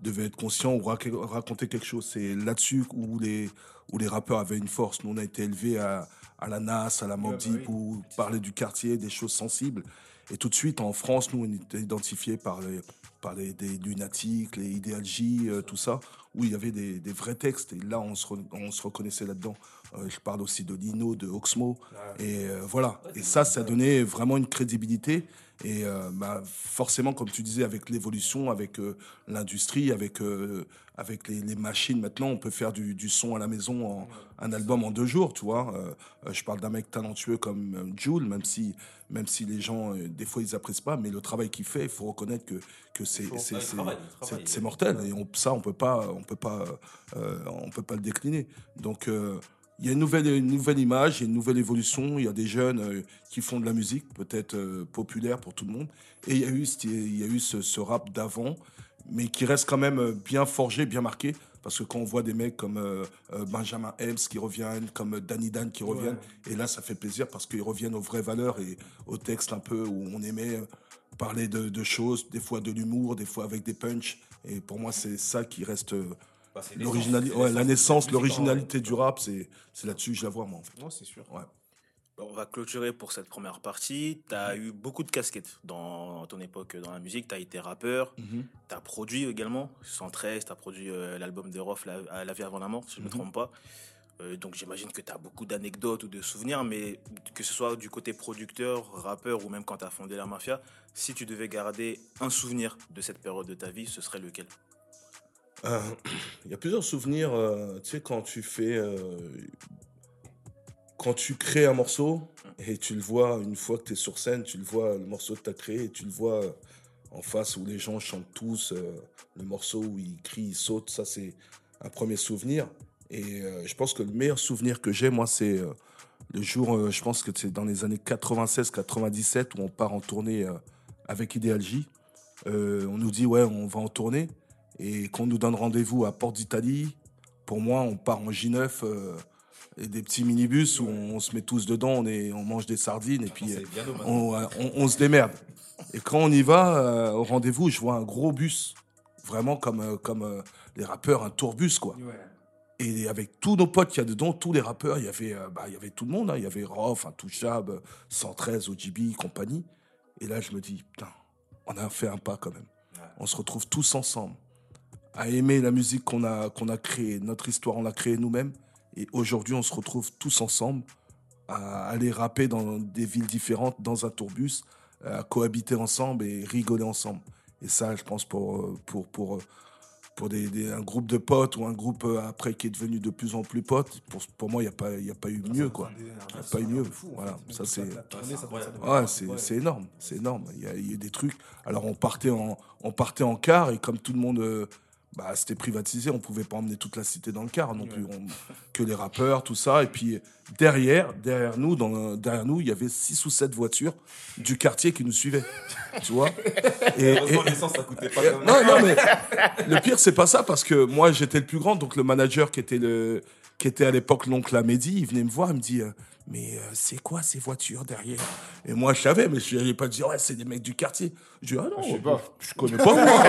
devaient être conscients ou rac- raconter quelque chose. C'est là-dessus où les, où les rappeurs avaient une force. Nous, on a été élevés à, à la NAS, à la Mob Deep, où parler du quartier, des choses sensibles. Et tout de suite, en France, nous, on était identifiés par les, par les, des lunatiques, les idéalgies, euh, tout ça, où il y avait des, des vrais textes. Et là, on se, re- on se reconnaissait là-dedans. Euh, je parle aussi de Lino, de Oxmo. Et euh, voilà. Et ça, ça donnait vraiment une crédibilité. Et euh, bah, forcément, comme tu disais, avec l'évolution, avec euh, l'industrie, avec, euh, avec les, les machines, maintenant, on peut faire du, du son à la maison, en, un album en deux jours, tu vois. Je parle d'un mec talentueux comme Jules, même si, même si les gens, des fois, ils apprécient pas, mais le travail qu'il fait, il faut reconnaître que, que c'est mortel. Et on, ça, on peut pas, on peut pas, on peut pas le décliner. Donc, il y a une nouvelle, une nouvelle image, il y a une nouvelle évolution. Il y a des jeunes euh, qui font de la musique, peut-être euh, populaire pour tout le monde. Et il y a eu, ce- il y a eu ce, ce rap d'avant, mais qui reste quand même euh, bien forgé, bien marqué. Parce que quand on voit des mecs comme Benjamin Helms qui reviennent, comme Danny Dan qui reviennent, et là ça fait plaisir parce qu'ils reviennent aux vraies valeurs et aux textes un peu où on aimait parler de, de choses, des fois de l'humour, des fois avec des punchs. Et pour moi, c'est ça qui reste Bah, l'originalité, ouais, la naissance, l'originalité du rap, c'est c'est là-dessus que je la vois, moi. En fait. Non, c'est sûr. Ouais. Bon, On va clôturer pour cette première partie. Tu as eu beaucoup de casquettes dans ton époque dans la musique. Tu as été rappeur, tu as produit également. 113, tu as produit euh, l'album de Rof, la, la vie avant la mort, si je ne me Mhm. trompe pas. Euh, donc j'imagine que tu as beaucoup d'anecdotes ou de souvenirs, mais que ce soit du côté producteur, rappeur ou même quand tu as fondé la mafia, si tu devais garder un souvenir de cette période de ta vie, ce serait lequel? Euh, *clears throat* Il y a plusieurs souvenirs, euh, tu sais, quand tu fais. euh, quand tu crées un morceau et tu le vois, une fois que tu es sur scène, tu le vois, le morceau que tu as créé, tu le vois en face où les gens chantent tous, le morceau où ils crient, ils sautent, ça c'est un premier souvenir. Et je pense que le meilleur souvenir que j'ai, moi, c'est le jour, je pense que c'est dans les années 96-97 où on part en tournée avec Ideal J. On nous dit, ouais, on va en tournée. Et qu'on nous donne rendez-vous à Porte d'Italie, pour moi, on part en J9 euh, et des petits minibus où on, se met tous dedans, on, est, on mange des sardines et puis dommage. on, on- on se démerde. Et quand on y va euh, au rendez-vous, je vois un gros bus, vraiment comme, euh, comme les rappeurs, un tourbus, quoi. Et avec tous nos potes qu'il y a dedans, tous les rappeurs, il y avait, bah, il y avait tout le monde. hein. Il y avait Rof, Intouchable, 113, OGB, compagnie. Et là, je me dis, putain, on a fait un pas quand même. On se retrouve tous ensemble à aimer la musique qu'on a, qu'on a créée. Notre histoire, on l'a créée nous-mêmes. Et aujourd'hui, on se retrouve tous ensemble à aller rapper dans des villes différentes, dans un tourbus, à cohabiter ensemble et rigoler ensemble. Et ça, je pense, pour, euh, pour, pour, euh, pour des, des- un groupe de potes ou un groupe euh, après qui est devenu de plus en plus potes, pour, pour moi, il n'y a, pas- y a pas eu mieux, quoi. Il n'y a pas eu mieux. Voilà, ça c'est... Ouais, c'est énorme, c'est énorme. Il y, a, y a des trucs. Alors on partait en, on partait en car et comme tout le monde, euh, bah, c'était privatisé, on pouvait pas emmener toute la cité dans le car non plus, On- que les rappeurs, tout ça. Et puis derrière, derrière nous, dans, derrière nous, il y avait six ou sept voitures du quartier qui nous suivaient, *laughs* tu vois? Et, l'essence, ça coûtait pas *laughs* non, non, mais le pire, c'est pas ça, parce que moi, j'étais le plus grand, donc le manager qui était, le, qui était à l'époque l'oncle Amédi, il venait me voir, il me dit euh, Mais euh, c'est quoi ces voitures derrière? Et moi, je savais, mais je n'allais pas dire Ouais, c'est des mecs du quartier. Je dis Ah non, Je sais pas. je connais pas moi.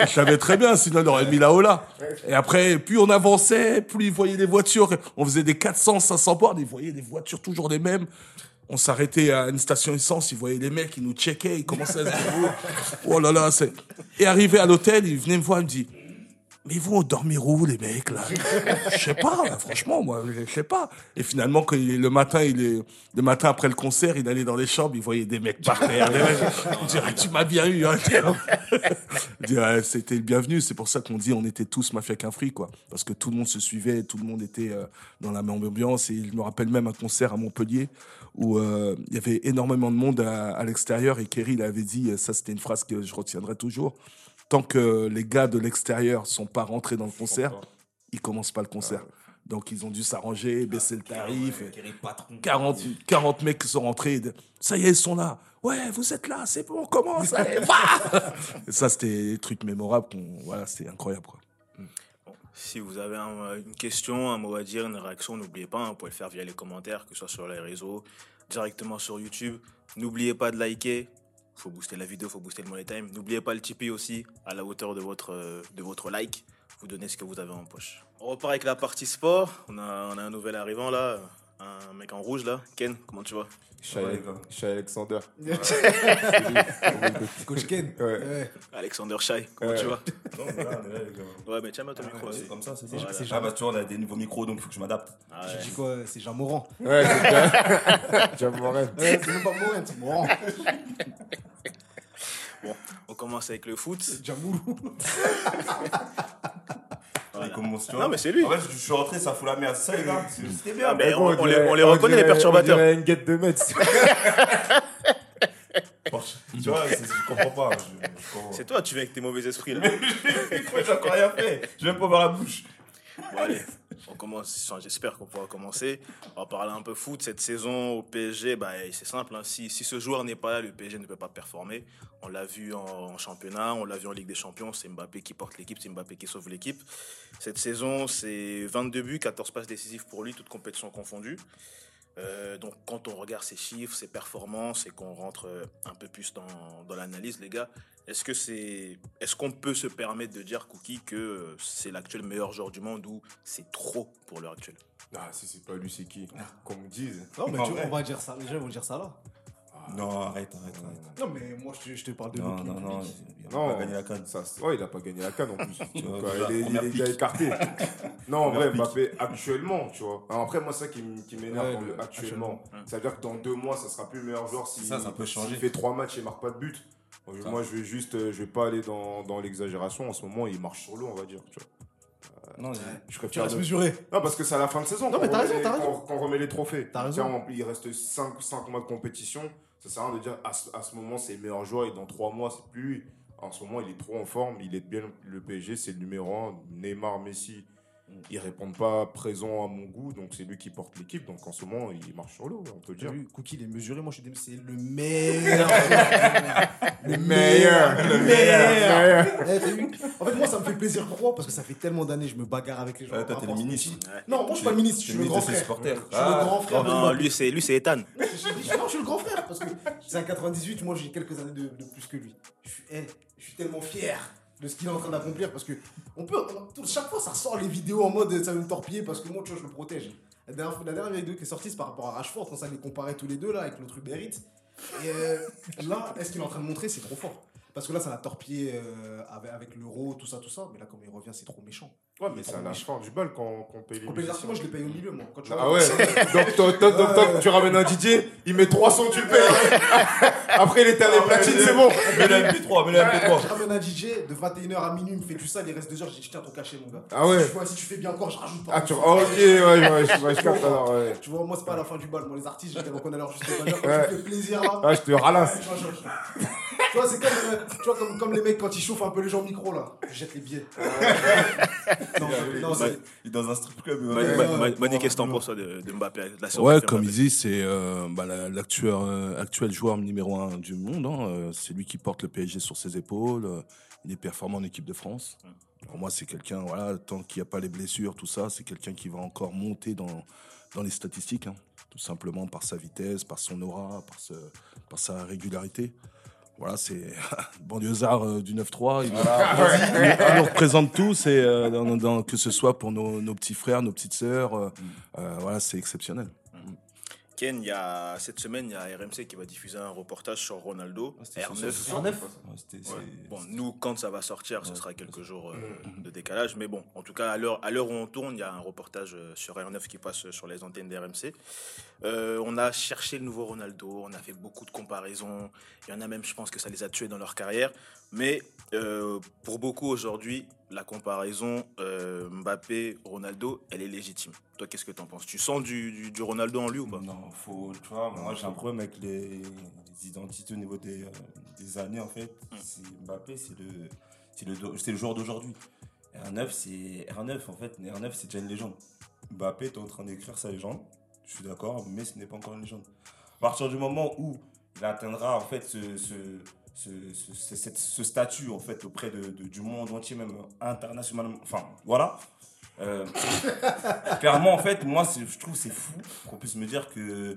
je savais très bien, sinon on aurait mis la Ola. Et après, plus on avançait, plus ils voyaient les voitures. On faisait des 400, 500 bornes, ils voyaient les voitures toujours les mêmes. On s'arrêtait à une station essence, ils voyaient les mecs, ils nous checkaient, ils commençaient à se dire Oh là là, c'est. Et arrivé à l'hôtel, il venait me voir, il me dit Mais vous, on dormir où, les mecs, là? Je sais pas, franchement, moi, je sais pas. Et finalement, est- le matin, il est, le matin après le concert, il allait dans les chambres, il voyait des mecs par terre. Il dirait Tu m'as bien eu, hein. C'était le bienvenu, c'est pour ça qu'on dit on était tous mafia qu'un fric, quoi. Parce que tout le monde se suivait, tout le monde était euh, dans la même ambiance. Et je me rappelle même un concert à Montpellier où euh, il y avait énormément de monde à, à l'extérieur et Kerry il avait dit, euh, ça c'était une phrase que je retiendrai toujours, tant que les gars de l'extérieur sont pas rentrés dans le concert, ils commencent pas le concert. Donc ils ont dû s'arranger, baisser le tarif. et- Quel est le patron 40, 40 mecs qui sont rentrés. Ça y est, ils sont là. Ouais, vous êtes là, c'est bon, on commence. *laughs* allez, va Et ça, c'était des trucs mémorables. Voilà, c'était incroyable. Quoi. Si vous avez un- une question, un mot à dire, une réaction, n'oubliez pas, hein, vous pouvez le faire via les commentaires, que ce soit sur les réseaux, directement sur YouTube. N'oubliez pas de liker. Faut booster la vidéo, faut booster le money time. N'oubliez pas le Tipeee aussi, à la hauteur de votre, euh, de like. Vous donnez ce que vous avez en poche. On repart avec la partie sport. On a, on a un nouvel arrivant là, un mec en rouge là. Ken, comment tu vas? Shai Ouais, Alexander. *laughs* Coach Ken. Ouais. Ouais. Alexander Shai, comment Ouais. tu vas? Non, mais là, on est là, les gars. Ouais, mais tiens, mets ton micro c'est comme ça, c'est Voilà. Ah bah tu vois, on a des nouveaux micros, donc il faut que je m'adapte. Ah J'ai dit quoi? C'est Jean Morand. Ouais, c'est. *laughs* *laughs* Jean. Ouais, c'est même pas Morand, c'est Morand. On commence avec le foot. C'est Jamoulou. Il commence, tu Non, mais c'est lui. En fait, je suis rentré, ça fout la merde. C'est ça. C'était bien. Ah, mais on, les, on les reconnaît, les perturbateurs. On dirait une guette de Metz. Tu vois, je comprends pas. Je, je comprends. C'est toi, tu viens avec tes mauvais esprits là. J'ai encore rien fait. Je vais même pas ouvrir la bouche. Bon, allez, on commence. J'espère qu'on pourra commencer. On va parler un peu foot. Cette saison au PSG, bah, c'est simple. hein. Si, si ce joueur n'est pas là, le PSG ne peut pas performer. On l'a vu en, en championnat, on l'a vu en Ligue des Champions. C'est Mbappé qui porte l'équipe, c'est Mbappé qui sauve l'équipe. Cette saison, c'est 22 buts, 14 passes décisives pour lui, toutes compétitions confondues. Euh, donc, quand on regarde ses chiffres, ses performances et qu'on rentre euh, un peu plus dans, dans l'analyse, les gars, est-ce que c'est, est-ce qu'on peut se permettre de dire Cookie que euh, c'est l'actuel meilleur joueur du monde ou c'est trop pour l'heure actuelle? Ah, si c'est pas lui, c'est qui? Qu'on me dise. Non, mais tu- on va dire ça. Les gens vont dire ça là. Non, arrête, arrête, arrête. Non, mais moi, je te, je te parle de Non, non, non. Il a pas gagné la canne. Ça, c'est- ouais, il a pas gagné la canne en plus. *laughs* vois, Donc, déjà, il, est, il première est déjà pique. écarté. *laughs* non, en Première vrai, pique. Mbappé, actuellement, tu vois. Alors après, moi, c'est ça qui, m- qui m'énerve Ouais, dans le- le actuellement. actuellement. Ça veut dire que dans deux mois, ça sera plus le meilleur joueur si, Ça, ça peut changer. fait trois matchs et marque pas de but. Moi, je- Ça. Moi, je vais juste, euh, je vais pas aller dans, dans l'exagération. En ce moment, il marche sur l'eau, on va dire. Tu vois. Non, Je Tu préfère restes de- mesuré. Non, parce que c'est à la fin de saison. Non, qu'on mais t'as remet raison, les- t'as raison. qu'on- Qu'on remet les trophées. T'as raison. Tiens, on- il reste 5, mois de compétition. Ça sert à rien dire à ce, moment c'est le meilleur joueur et dans 3 mois c'est plus. En ce moment, il est trop en forme. Il est bien le PSG, c'est le numéro 1. Neymar, Messi, ils répondent pas présents à mon goût. Donc c'est lui qui porte l'équipe. Donc en ce moment, il marche sur l'eau, on peut le dire. Cookie, il est mesuré. Moi, je suis c'est le *laughs* meilleur. le meilleur, Le le meilleur. Eh, En fait, moi, ça me fait plaisir. Pourquoi Parce que ça fait tellement d'années je me bagarre avec les gens. Ouais, toi, t'es le ministre. Non, moi, je suis pas le ministre. Je suis le grand frère. Je suis le grand frère Non, lui c'est lui c'est Ethan. Je suis- je- non, je suis le grand frère parce que c'est un 98, moi j'ai quelques années de, de plus que lui. Je suis, eh, je suis tellement fier de ce qu'il est en train d'accomplir parce que on peut, chaque fois ça sort les vidéos en mode ça veut me torpiller parce que moi tu vois je le protège. La dernière, la dernière vidéo qui est sortie c'est par rapport à Rashford quand ça les comparait tous les deux là avec le truc d'Erit. Et euh, là, est-ce qu'il est en train de montrer c'est trop fort. Parce que là, ça l'a torpillé euh, avec, avec l'euro, tout ça, tout ça. Mais là, comme il revient, c'est trop méchant. Ouais, mais c'est à la fin du bal quand qu'on paye les Quand les musiciens. artistes, moi, je les paye au milieu, moi. Quand tu Ah vois- ouais, donc, toi, toi, tu ramènes un DJ, il met 300, tu le payes. *laughs* Après, il est à les platines, c'est bon. *laughs* Mets le MP3, mets le MP3. Je ramène un DJ de 21h à minuit, il me fait tout ça, il reste 2 heures, je dis tiens ton cachet mon gars. Ah ouais. Si, tu vois, si tu fais bien encore, je rajoute pas. Ah, tu... ok, ouais, ouais, je, ouais, je capte alors, ouais. Tu vois, moi c'est pas à la fin du bal, moi les artistes, je les reconnais leur juste valeur. Quand Ouais. tu fais plaisir là. Ah, je te ralasse. Tu vois, c'est comme, euh, tu vois, comme, comme les mecs quand ils chauffent un peu les gens au micro là. Je jette les billets. *laughs* non, non, c'est- Il est dans un strip club. Mani, ouais, Mani- ouais, Mani, ouais, qu'est-ce que t'en penses de, de Mbappé de la Ouais, comme il dit, c'est euh, bah, la- l'actuel euh, actuel joueur numéro un du monde. hein, C'est lui qui porte le PSG sur ses épaules. Il est performant en équipe de France. Pour moi, c'est quelqu'un, voilà, tant qu'il n'y a pas les blessures, tout ça, c'est quelqu'un qui va encore monter dans, dans les statistiques. hein, tout simplement par sa vitesse, par son aura, par, ce- par sa régularité. Voilà, c'est *laughs* banlieusard euh, du 9-3. Il, il- il nous représente tous, et, euh, dans- dans- que ce soit pour nos, nos petits frères, nos petites sœurs. euh, voilà, c'est exceptionnel. Il y a, cette semaine, il y a RMC qui va diffuser un reportage sur Ronaldo, Ah, c'était R9. ce soir, Ouais, c'était- c'est- Ouais. Bon, nous, quand ça va sortir, ce sera quelques jours euh, de décalage. Mais bon, en tout cas, à l'heure à l'heure où on tourne, il y a un reportage euh, sur R9 qui passe sur les antennes d'RMC. Euh, on a cherché le nouveau Ronaldo, on a fait beaucoup de comparaisons. Il y en a même, je pense, que ça les a tués dans leur carrière. Mais euh, pour beaucoup aujourd'hui, la comparaison euh, Mbappé-Ronaldo, elle est légitime. Toi, qu'est-ce que tu en penses? Tu sens du, du- du Ronaldo en lui ou pas? Non, faut, tu vois, moi j'ai un problème avec les, les identités au niveau des, euh, des années en fait. C'est Mbappé, c'est le, c'est le, c'est le joueur d'aujourd'hui. R9, c'est R9 en fait. R9, c'est déjà une légende. Mbappé est en train d'écrire sa légende. Je suis d'accord, mais ce n'est pas encore une légende. À partir du moment où il atteindra en fait ce, ce, ce, ce- ce- cette- ce statut en fait auprès de, de- du monde entier, même international, enfin voilà. Euh, clairement, en fait, moi, je trouve que c'est fou qu'on puisse me dire que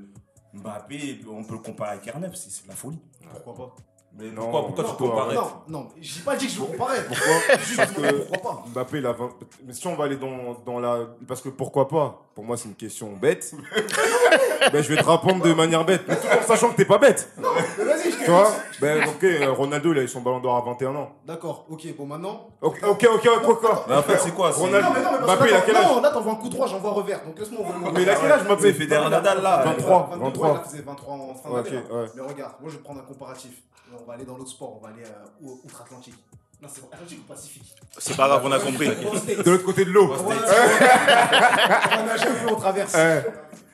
Mbappé, on peut le comparer avec R9, c'est de la folie. Pourquoi pas? Mais Non, pourquoi, pourquoi tu pourquoi comparais? Non, non, j'ai pas dit que je veux comparer. Pourquoi? Juste, Parce que pourquoi pas Mbappé, il a 20... Mais si on va aller dans, dans la... Parce que pourquoi pas? Pour moi, c'est une question bête. *laughs* ben, je vais te répondre de manière bête. Mais tout en sachant que t'es pas bête. Mais je Tu vois Ben, ok, euh, Ronaldo, il a eu son ballon d'or à 21 ans. D'accord, ok, bon maintenant. Ok, ok, ok, quoi, quoi Mais en fait, c'est quoi Ronaldo- Non, mais non, mais parce Mbappé, que il a là, quel âge Non, là, t'envoies un coup droit, j'envoie un revers. Donc laisse-moi. Mais il a quel âge, Mbappé Federer Nadal là. 23, 22, 23. Il a fait 23 en fin d'année. Mais regarde, moi je vais prendre un comparatif. On va aller dans l'autre sport, on va aller euh, au- outre-Atlantique. Non, c'est Atlantique ou Pacifique C'est pas grave, on a compris. *laughs* De l'autre côté de l'eau. *laughs* On un peu, on traverse.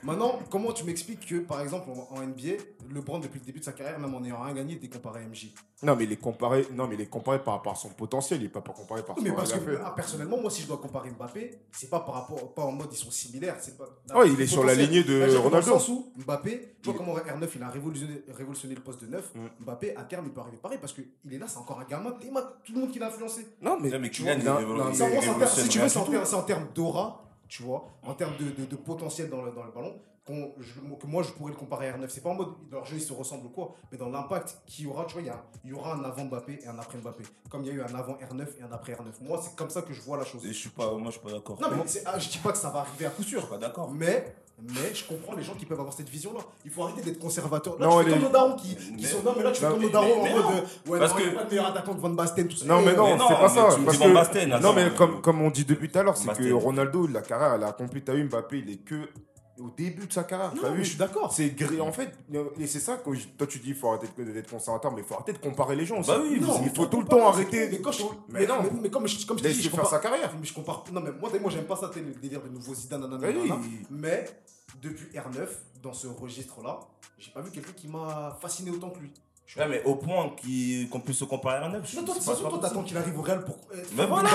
Maintenant, comment tu m'expliques que, par exemple, en NBA, LeBron, depuis le début de sa carrière, même en ayant rien gagné, était comparé à MJ Non, mais il est comparé, non, mais il est comparé par rapport à son potentiel, il est pas pas comparé par Oui, mais son parce que, ah, personnellement, moi, si je dois comparer Mbappé, c'est pas par rapport, pas en mode ils sont similaires, c'est pas. Ouais, il est sur la lignée de Là, Ronaldo. Dans le sens où Mbappé, tu vois Il- comment R9 il a révolutionné, révolutionné le poste de 9. Mm. Mbappé, à terme, il peut arriver pareil parce qu'il est là, c'est encore un gamin. Tout le monde qui l'a influencé. Non, mais, Non, mais tu vois, il il si tu veux, c'est en termes- c'est en termes d'aura, tu vois, en termes de, de- de potentiel dans le, dans le ballon, qu'on- je- que moi je pourrais le comparer à R9. C'est pas en mode leur jeu il se ressemble ou quoi, mais dans l'impact qu'il y aura, tu vois, il y, a- il y aura un avant Mbappé et un après Mbappé. Comme il y a eu un avant R9 et un après R9. Moi, c'est comme ça que je vois la chose. Et je suis pas, moi, je suis pas d'accord. Non, mais c'est- ah, je dis pas que ça va arriver à coup Je suis sûr. pas d'accord. Mais, mais je comprends les gens qui peuvent avoir cette vision-là. Il faut arrêter d'être conservateur. Là, Non, tu fais les- comme nos darons qui, qui Mais- sont. Non, mais là, tu fais Non, comme nos darons en mode. euh, Ouais, Parce non, que- pas de meilleur attaquant que Van Basten, tout ça. Non, mais non, c'est pas ça. parce que- Van Basten, non, mais comme, comme on dit depuis tout à l'heure, c'est que. Ronaldo, la carrière, elle a accompli. T'as vu, Mbappé, il est que au début de sa carrière. Non, vu je suis d'accord. C'est gris. En fait, et c'est ça que je- toi tu dis, il faut arrêter d'être conservateur, mais il faut arrêter de comparer les gens aussi. Bah oui, Non, il faut tout le temps arrêter. Mais, quand je- Mais mais, non. mais, mais comme je, comme je te dis, je faire compare, sa carrière. Mais je compare. Non, mais moi, moi j'aime pas ça, le délire de nouveau Zidane, nanana, Oui. nanana. Mais depuis R9, dans ce registre-là, j'ai pas vu quelqu'un qui m'a fasciné autant que lui. Ouais, mais au point qu'on puisse se comparer à un neuf. Non, toi, c'est pas t'attends qu'il arrive au Real pour. Mais voilà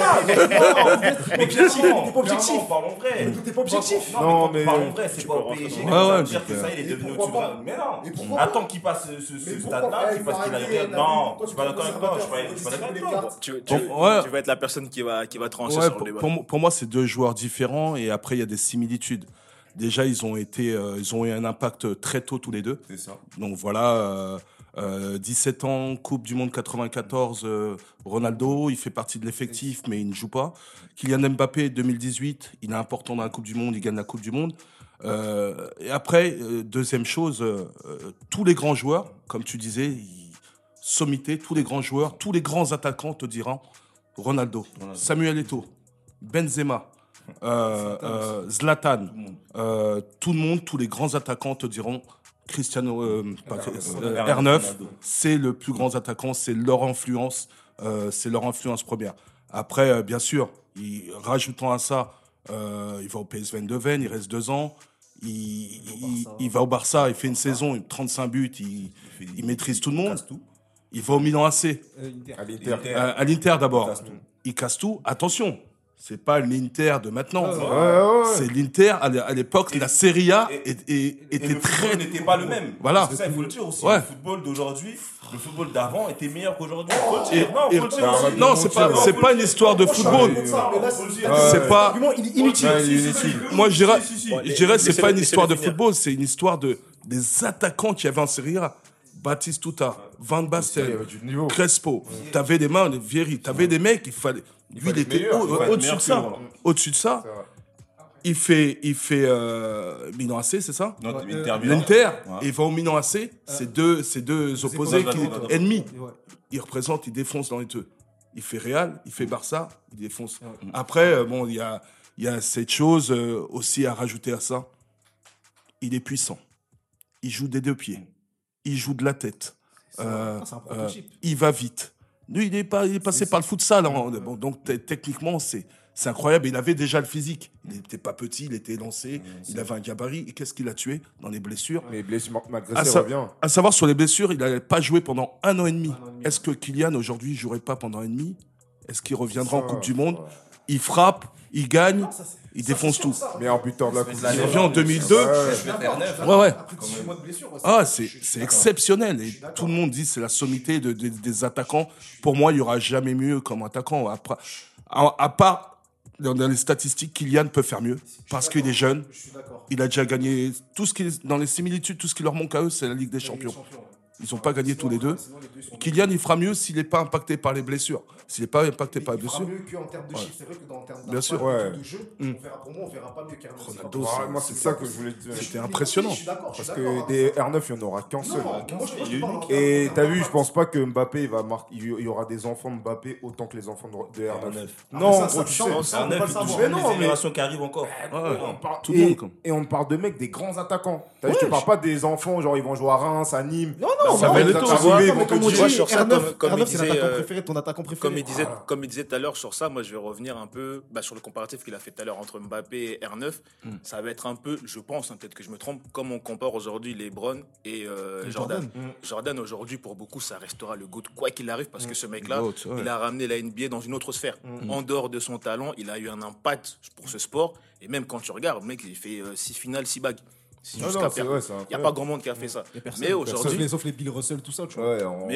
Mais Objectif, t'es pas objectif. Clairement, parlons vrai. Mais t'es pas objectif. Non, mais mais- parlons vrai, c'est pas au PSG. dire que mais ça, il est devenu au-dessus. Mais non. Attends qu'il passe ce, Mais stade-là, pas qu'il fasse qu'il a Il le Real. va Non, je suis pas d'accord avec toi. Je suis pas- d'accord avec toi. Tu, vas être la personne qui va, qui va trancher sur pour, le débat. pour moi- pour moi, c'est deux joueurs différents et après, il y a des similitudes. Déjà, ils ont, été, euh, ils ont eu un impact très tôt tous les deux. C'est ça. Donc voilà, euh, euh, 17 ans, Coupe du Monde 94, euh, Ronaldo, il fait partie de l'effectif, mais il ne joue pas. Kylian Mbappé, 2018, il est important dans la Coupe du Monde, il gagne la Coupe du Monde. Euh, et après, euh, deuxième chose, euh, euh, tous les grands joueurs, comme tu disais, ils- sommité, tous les grands joueurs, tous les grands attaquants te diront Ronaldo, Ronaldo. Samuel Eto'o, Benzema, euh, euh, Zlatan, Tout le monde. euh, tout le monde, tous les grands attaquants te diront Cristiano euh, pas- R9. euh, R9, R9, Ronaldo. c'est le plus grand attaquant, c'est leur influence, euh, c'est leur influence première. Après, euh, bien sûr, il, rajoutant à ça, euh, il va au PSV Eindhoven, il reste deux ans, il, il- il va au Barça, il fait une saison, 35 buts, il, maîtrise tout le monde. casse tout. il va au Milan AC, Euh. À l'Inter. Inter. euh, à l'Inter d'abord, Il casse tout. il casse tout. Attention, c'est pas l'Inter de maintenant. Ouais, Ouais, ouais, ouais. C'est l'Inter, à l'é- à l'époque, la Serie A et- Et était le très... football n'était pas le même. Voilà. C'est ça, il faut le dire aussi. Ouais. Le football d'aujourd'hui, le football d'avant était meilleur qu'aujourd'hui. Oh. Non, c'est pas, Non, c'est pas une histoire de football. c'est- pas- L'argument, il est inutile. Moi, je dirais, je c'est pas une histoire de football, c'est une histoire de des attaquants qu'il y avait en Serie A. Baptiste Tuta, Van Basten. Crespo. T'avais des mains, des Vieri, t'avais des mecs, il fallait. Lui, il était au- au-dessus de ça. Au-dessus de ça, il fait, il fait euh, Milan AC, c'est ça? Non, euh, Milan. L'Inter, il va au Milan AC, c'est deux, c'est deux opposés, qui, ennemis. Ouais. Il représente, il défonce dans les deux. Il fait Real, il fait Barça, il défonce. Ouais. Après, euh, bon, il y a, il y a cette chose euh, aussi à rajouter à ça. Il est puissant. Il joue des deux pieds. Il joue de la tête. Euh, euh, il va vite. Lui, il est, pas, il est passé par le futsal. hein. Bon, donc, te- techniquement, c'est. Incroyable, il avait déjà le physique. Il n'était pas petit, il était lancé, il avait un gabarit. Et qu'est-ce qu'il a tué dans les blessures? Mais blessure, malgré ça, il revient. à savoir sur les blessures, il n'avait pas joué pendant un an et demi. Est-ce que Kylian aujourd'hui ne jouerait pas pendant un an et demi? Est-ce qu'il reviendra en Coupe du Monde? ouais. Il frappe, il gagne, Non, ça, c'est- il ça, défonce tout. ça. Meilleur buteur de la Coupe Il revient en 2002. Ouais. Ouais, ouais. Après 18 mois de blessure. ouais, Ah, c'est exceptionnel. Et tout le monde dit c'est la sommité de- de- des attaquants. Pour moi, il n'y aura jamais mieux comme attaquant. Après, à, à part dans, les statistiques, Kylian peut faire mieux parce qu'il est jeune. Je suis d'accord. Il a déjà gagné tout ce qui est dans les similitudes, tout ce qui leur manque à eux, c'est la Ligue des Champions. Ils n'ont pas gagné tous les deux. Sinon, les deux sont- Kylian, il fera mieux s'il n'est pas impacté par les blessures. S'il n'est pas impacté par les Il fera blessures. mieux qu'en termes de Ouais. chiffres. C'est vrai que dans termes Bien sûr. Ouais. de jeu, Mm. on verra, pour moi, on verra pas mieux qu'Ernest. Ronaldo, moi, c'est ça que je voulais te dire. C'était impressionnant. Je suis d'accord. je suis Parce que des R9, il n'y en aura qu'un seul. Et t'as vu, je pense pas que Mbappé il va marquer. Il y aura des enfants de Mbappé autant que les enfants de, de R9. R9. Non, tu change, sais. ça, on peut R9, pas le il savoir. touche Mais non, générations qui arrivent encore. Tout le et, monde, comme- et on parle de mecs, des grands attaquants. T'as vu, je te parle pas des enfants, genre ils vont jouer à Reims, à Nîmes. Non, non, Ça va être mais comme comme on on dit, dit, sur ça, R9, comme- comme il R9, c'est disait, l'attaquant euh, préféré, ton attaquant préféré. Comme il disait, Voilà. comme il disait tout à l'heure sur ça, moi je vais revenir un peu bah, sur le comparatif qu'il a fait tout à l'heure entre Mbappé et R9. Hmm. Ça va être un peu, je pense, hein, peut-être que je me trompe, comme on compare aujourd'hui LeBron et euh, Et Jordan. Jordan. Jordan, aujourd'hui pour beaucoup ça restera le goût quoi qu'il arrive parce que ce mec-là, il a ramené la NBA dans une autre sphère. En dehors de son talent, il a eu un impact pour ce sport et même quand tu regardes, le mec il fait 6 finales, 6 bagues. C'est Non, jusqu'à non, c'est perdre. vrai, c'est Il n'y a pas grand monde qui a fait ça. Mais Sauf aujourd'hui, les- Sauf les Bill Russell, tout ça, tu vois. Ouais, on-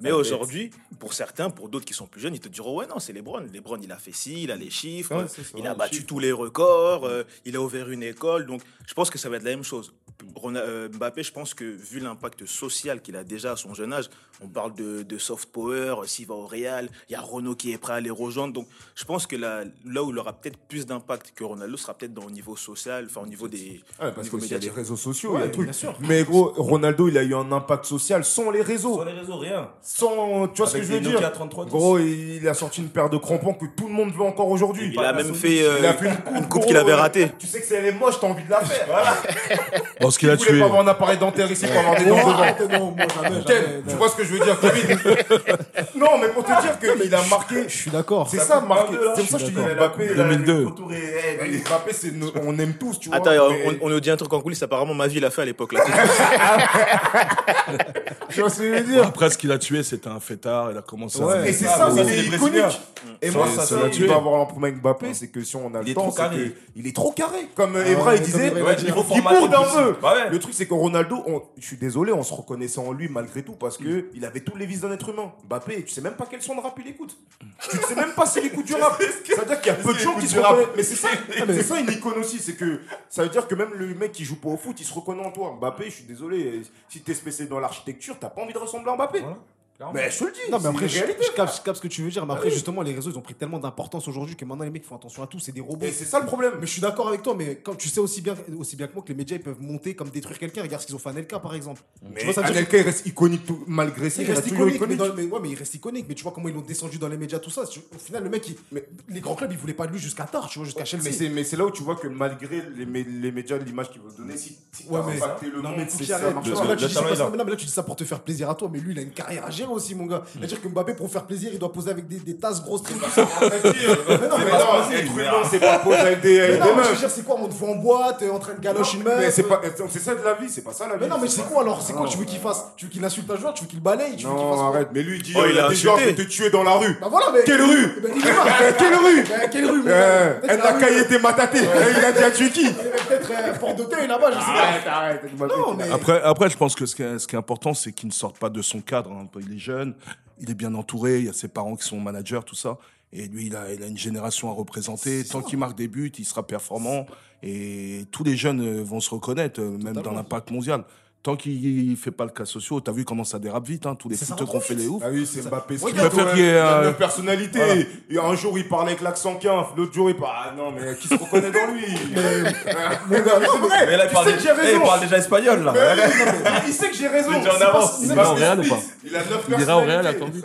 Mais, aujourd'hui, pour certains, pour d'autres qui sont plus jeunes, ils te diront ouais non c'est LeBron. LeBron il a fait ci, il a les chiffres, Ouais, c'est ça, il a battu chiffres. tous les records, euh, il a ouvert une école. Donc je pense que ça va être la même chose. Euh, Mbappé, je pense que vu l'impact social qu'il a déjà à son jeune âge, on parle de, de soft power, s'il va au Real, il y a Renault qui est prêt à les rejoindre. Donc je pense que là, là où il aura peut-être plus d'impact que Ronaldo sera peut-être dans au niveau social, enfin au niveau des Ouais, parce qu'il y a les médiatique. réseaux sociaux, il Ouais, y a le truc. bien sûr. Mais gros, Ronaldo, il a eu un impact social sans les réseaux. Sur les réseaux, rien. Sans, tu vois ce que je veux des dire? Nokia 3310. Gros, il a sorti une paire de crampons que tout le monde veut encore aujourd'hui. Il a même fait euh, Il a fait une coupe, qu'il avait ratée. Tu sais que c'est elle est moche, t'as envie de la faire. Voilà. *laughs* Bon, ce qu'il a Tu voulais tué. pas avoir un appareil dentaire ici pour avoir des dents devant. Non, moi, jamais, Ken, jamais. tu vois ce que je veux dire, Kevin *laughs* Non, mais pour te dire qu'il a marqué. Je suis d'accord. C'est ça, marqué. C'est pour ça que je te dis Mbappé. là, 2002. le contour est- eh, Mbappé, on aime tous, tu vois. Attends, on, nous dit un truc en coulisses. Apparemment, ma vie l'a fait à l'époque. là. *laughs* Tu vois ce que je veux dire Après, ce qu'il a tué, c'était un fêtard. Il a commencé Ouais. à. Et c'est ça, c'est iconique. Et moi, ça, va avoir un problème avec Mbappé, c'est que si on a Il le est temps, il est trop carré. Comme Ah Evra, il disait, il bourde un peu. Bah ouais. Le truc, c'est que Ronaldo, on- je suis désolé, on se reconnaissait en lui malgré tout parce que il avait tous les vices d'un être humain. Mbappé, tu sais même pas quel son de rap il écoute. Tu sais même pas s'il écoute du rap. *laughs* Ça veut dire qu'il y a peu de gens qui se reconnaissent. Mais c'est ça, *laughs* c'est ça une icône aussi. C'est que ça veut dire que même le mec qui joue pas au foot, il se reconnaît en toi. Mbappé, je suis désolé, si t'es spécialisé dans l'architecture, t'as pas envie de ressembler à Mbappé. Mais je te le dis. Non, mais après, je, une réalité. je capte, je capte ce que tu veux dire. Mais après, justement, les réseaux, ils ont pris tellement d'importance aujourd'hui que maintenant, les mecs font attention à tout. C'est des robots. Et c'est ça le problème. Mais je suis d'accord avec toi, mais quand tu sais aussi bien, aussi bien que moi que les médias ils peuvent monter comme détruire quelqu'un. Regarde ce qu'ils ont fait à Nelka par exemple. Mais tu vois, ça veut dire Anelka, il reste iconique tout- malgré ça. il Il reste iconique, mais, iconique. dans- mais- ouais, mais il reste iconique. Mais tu vois comment ils l'ont descendu dans les médias, tout ça. Tu- Au final, le mec, il- mais les grands clubs, ils voulaient pas de lui jusqu'à tard, tu vois, jusqu'à Mais Chelsea. c'est, mais c'est là où tu vois que malgré les, les médias, l'image qu'ils veulent donner, si, mais- impacté le monde, c'est ça tu là, tu dis ça pour te faire plaisir à toi, mais lui, il a une carrière à gérer aussi, mon gars. C'est-à-dire que Mbappé, pour faire plaisir, il doit poser avec des, des tasses grosses humain, c'est pas poser avec des, avec Mais des non, mais je veux meufs. dire, c'est quoi, on te voit en boîte, en train de galocher une meuf Mais c'est pas, c'est ça de la vie, c'est pas ça la vie. Mais non, mais c'est quoi alors C'est quoi. Tu veux qu'il fasse? Tu veux qu'il insulte un joueur Tu veux qu'il balaye Tu veux qu'il fasse Non, arrête, mais lui il dit Oh, euh, il a des gens qui te tuer dans la rue. Bah voilà, mais. Quelle rue? *laughs* Quelle rue? Quelle rue Euh, Elle a caillé tes matatés. Il a dit à tuer qui *laughs* Peut-être euh, Fort d'Auteuil là-bas, je sais pas. Arrête, arrête. Après, après, je pense que ce qui est, important, c'est qu'il ne sorte pas de son cadre. hein. Il est jeune, il est bien entouré, il y a ses parents qui sont managers, tout ça. Et lui, il a, il a une génération à représenter. Tant qu'il marque des buts, il sera performant. Et tous les jeunes euh, vont se reconnaître, euh, même dans l'impact mondial. Tant qu'il ne fait pas le cas social, t'as vu comment ça dérape vite, hein, tous les va qu'on fait les ouf. Ah oui, c'est Mbappé. Regarde, Il préfère qu'il y ait, il a euh, une personnalité. voilà. Et un jour, il parle avec l'accent quinf. L'autre jour, il parle. Ah non, mais qui se reconnaît dans lui? *laughs* Mon *laughs* gars, non, mais- Mais là, il parle, que j'ai eh, raison. il parle déjà espagnol, là. Il sait que j'ai raison. Il est en avance. Il ce explique. Il a neuf Il ira au personnalités. attendu.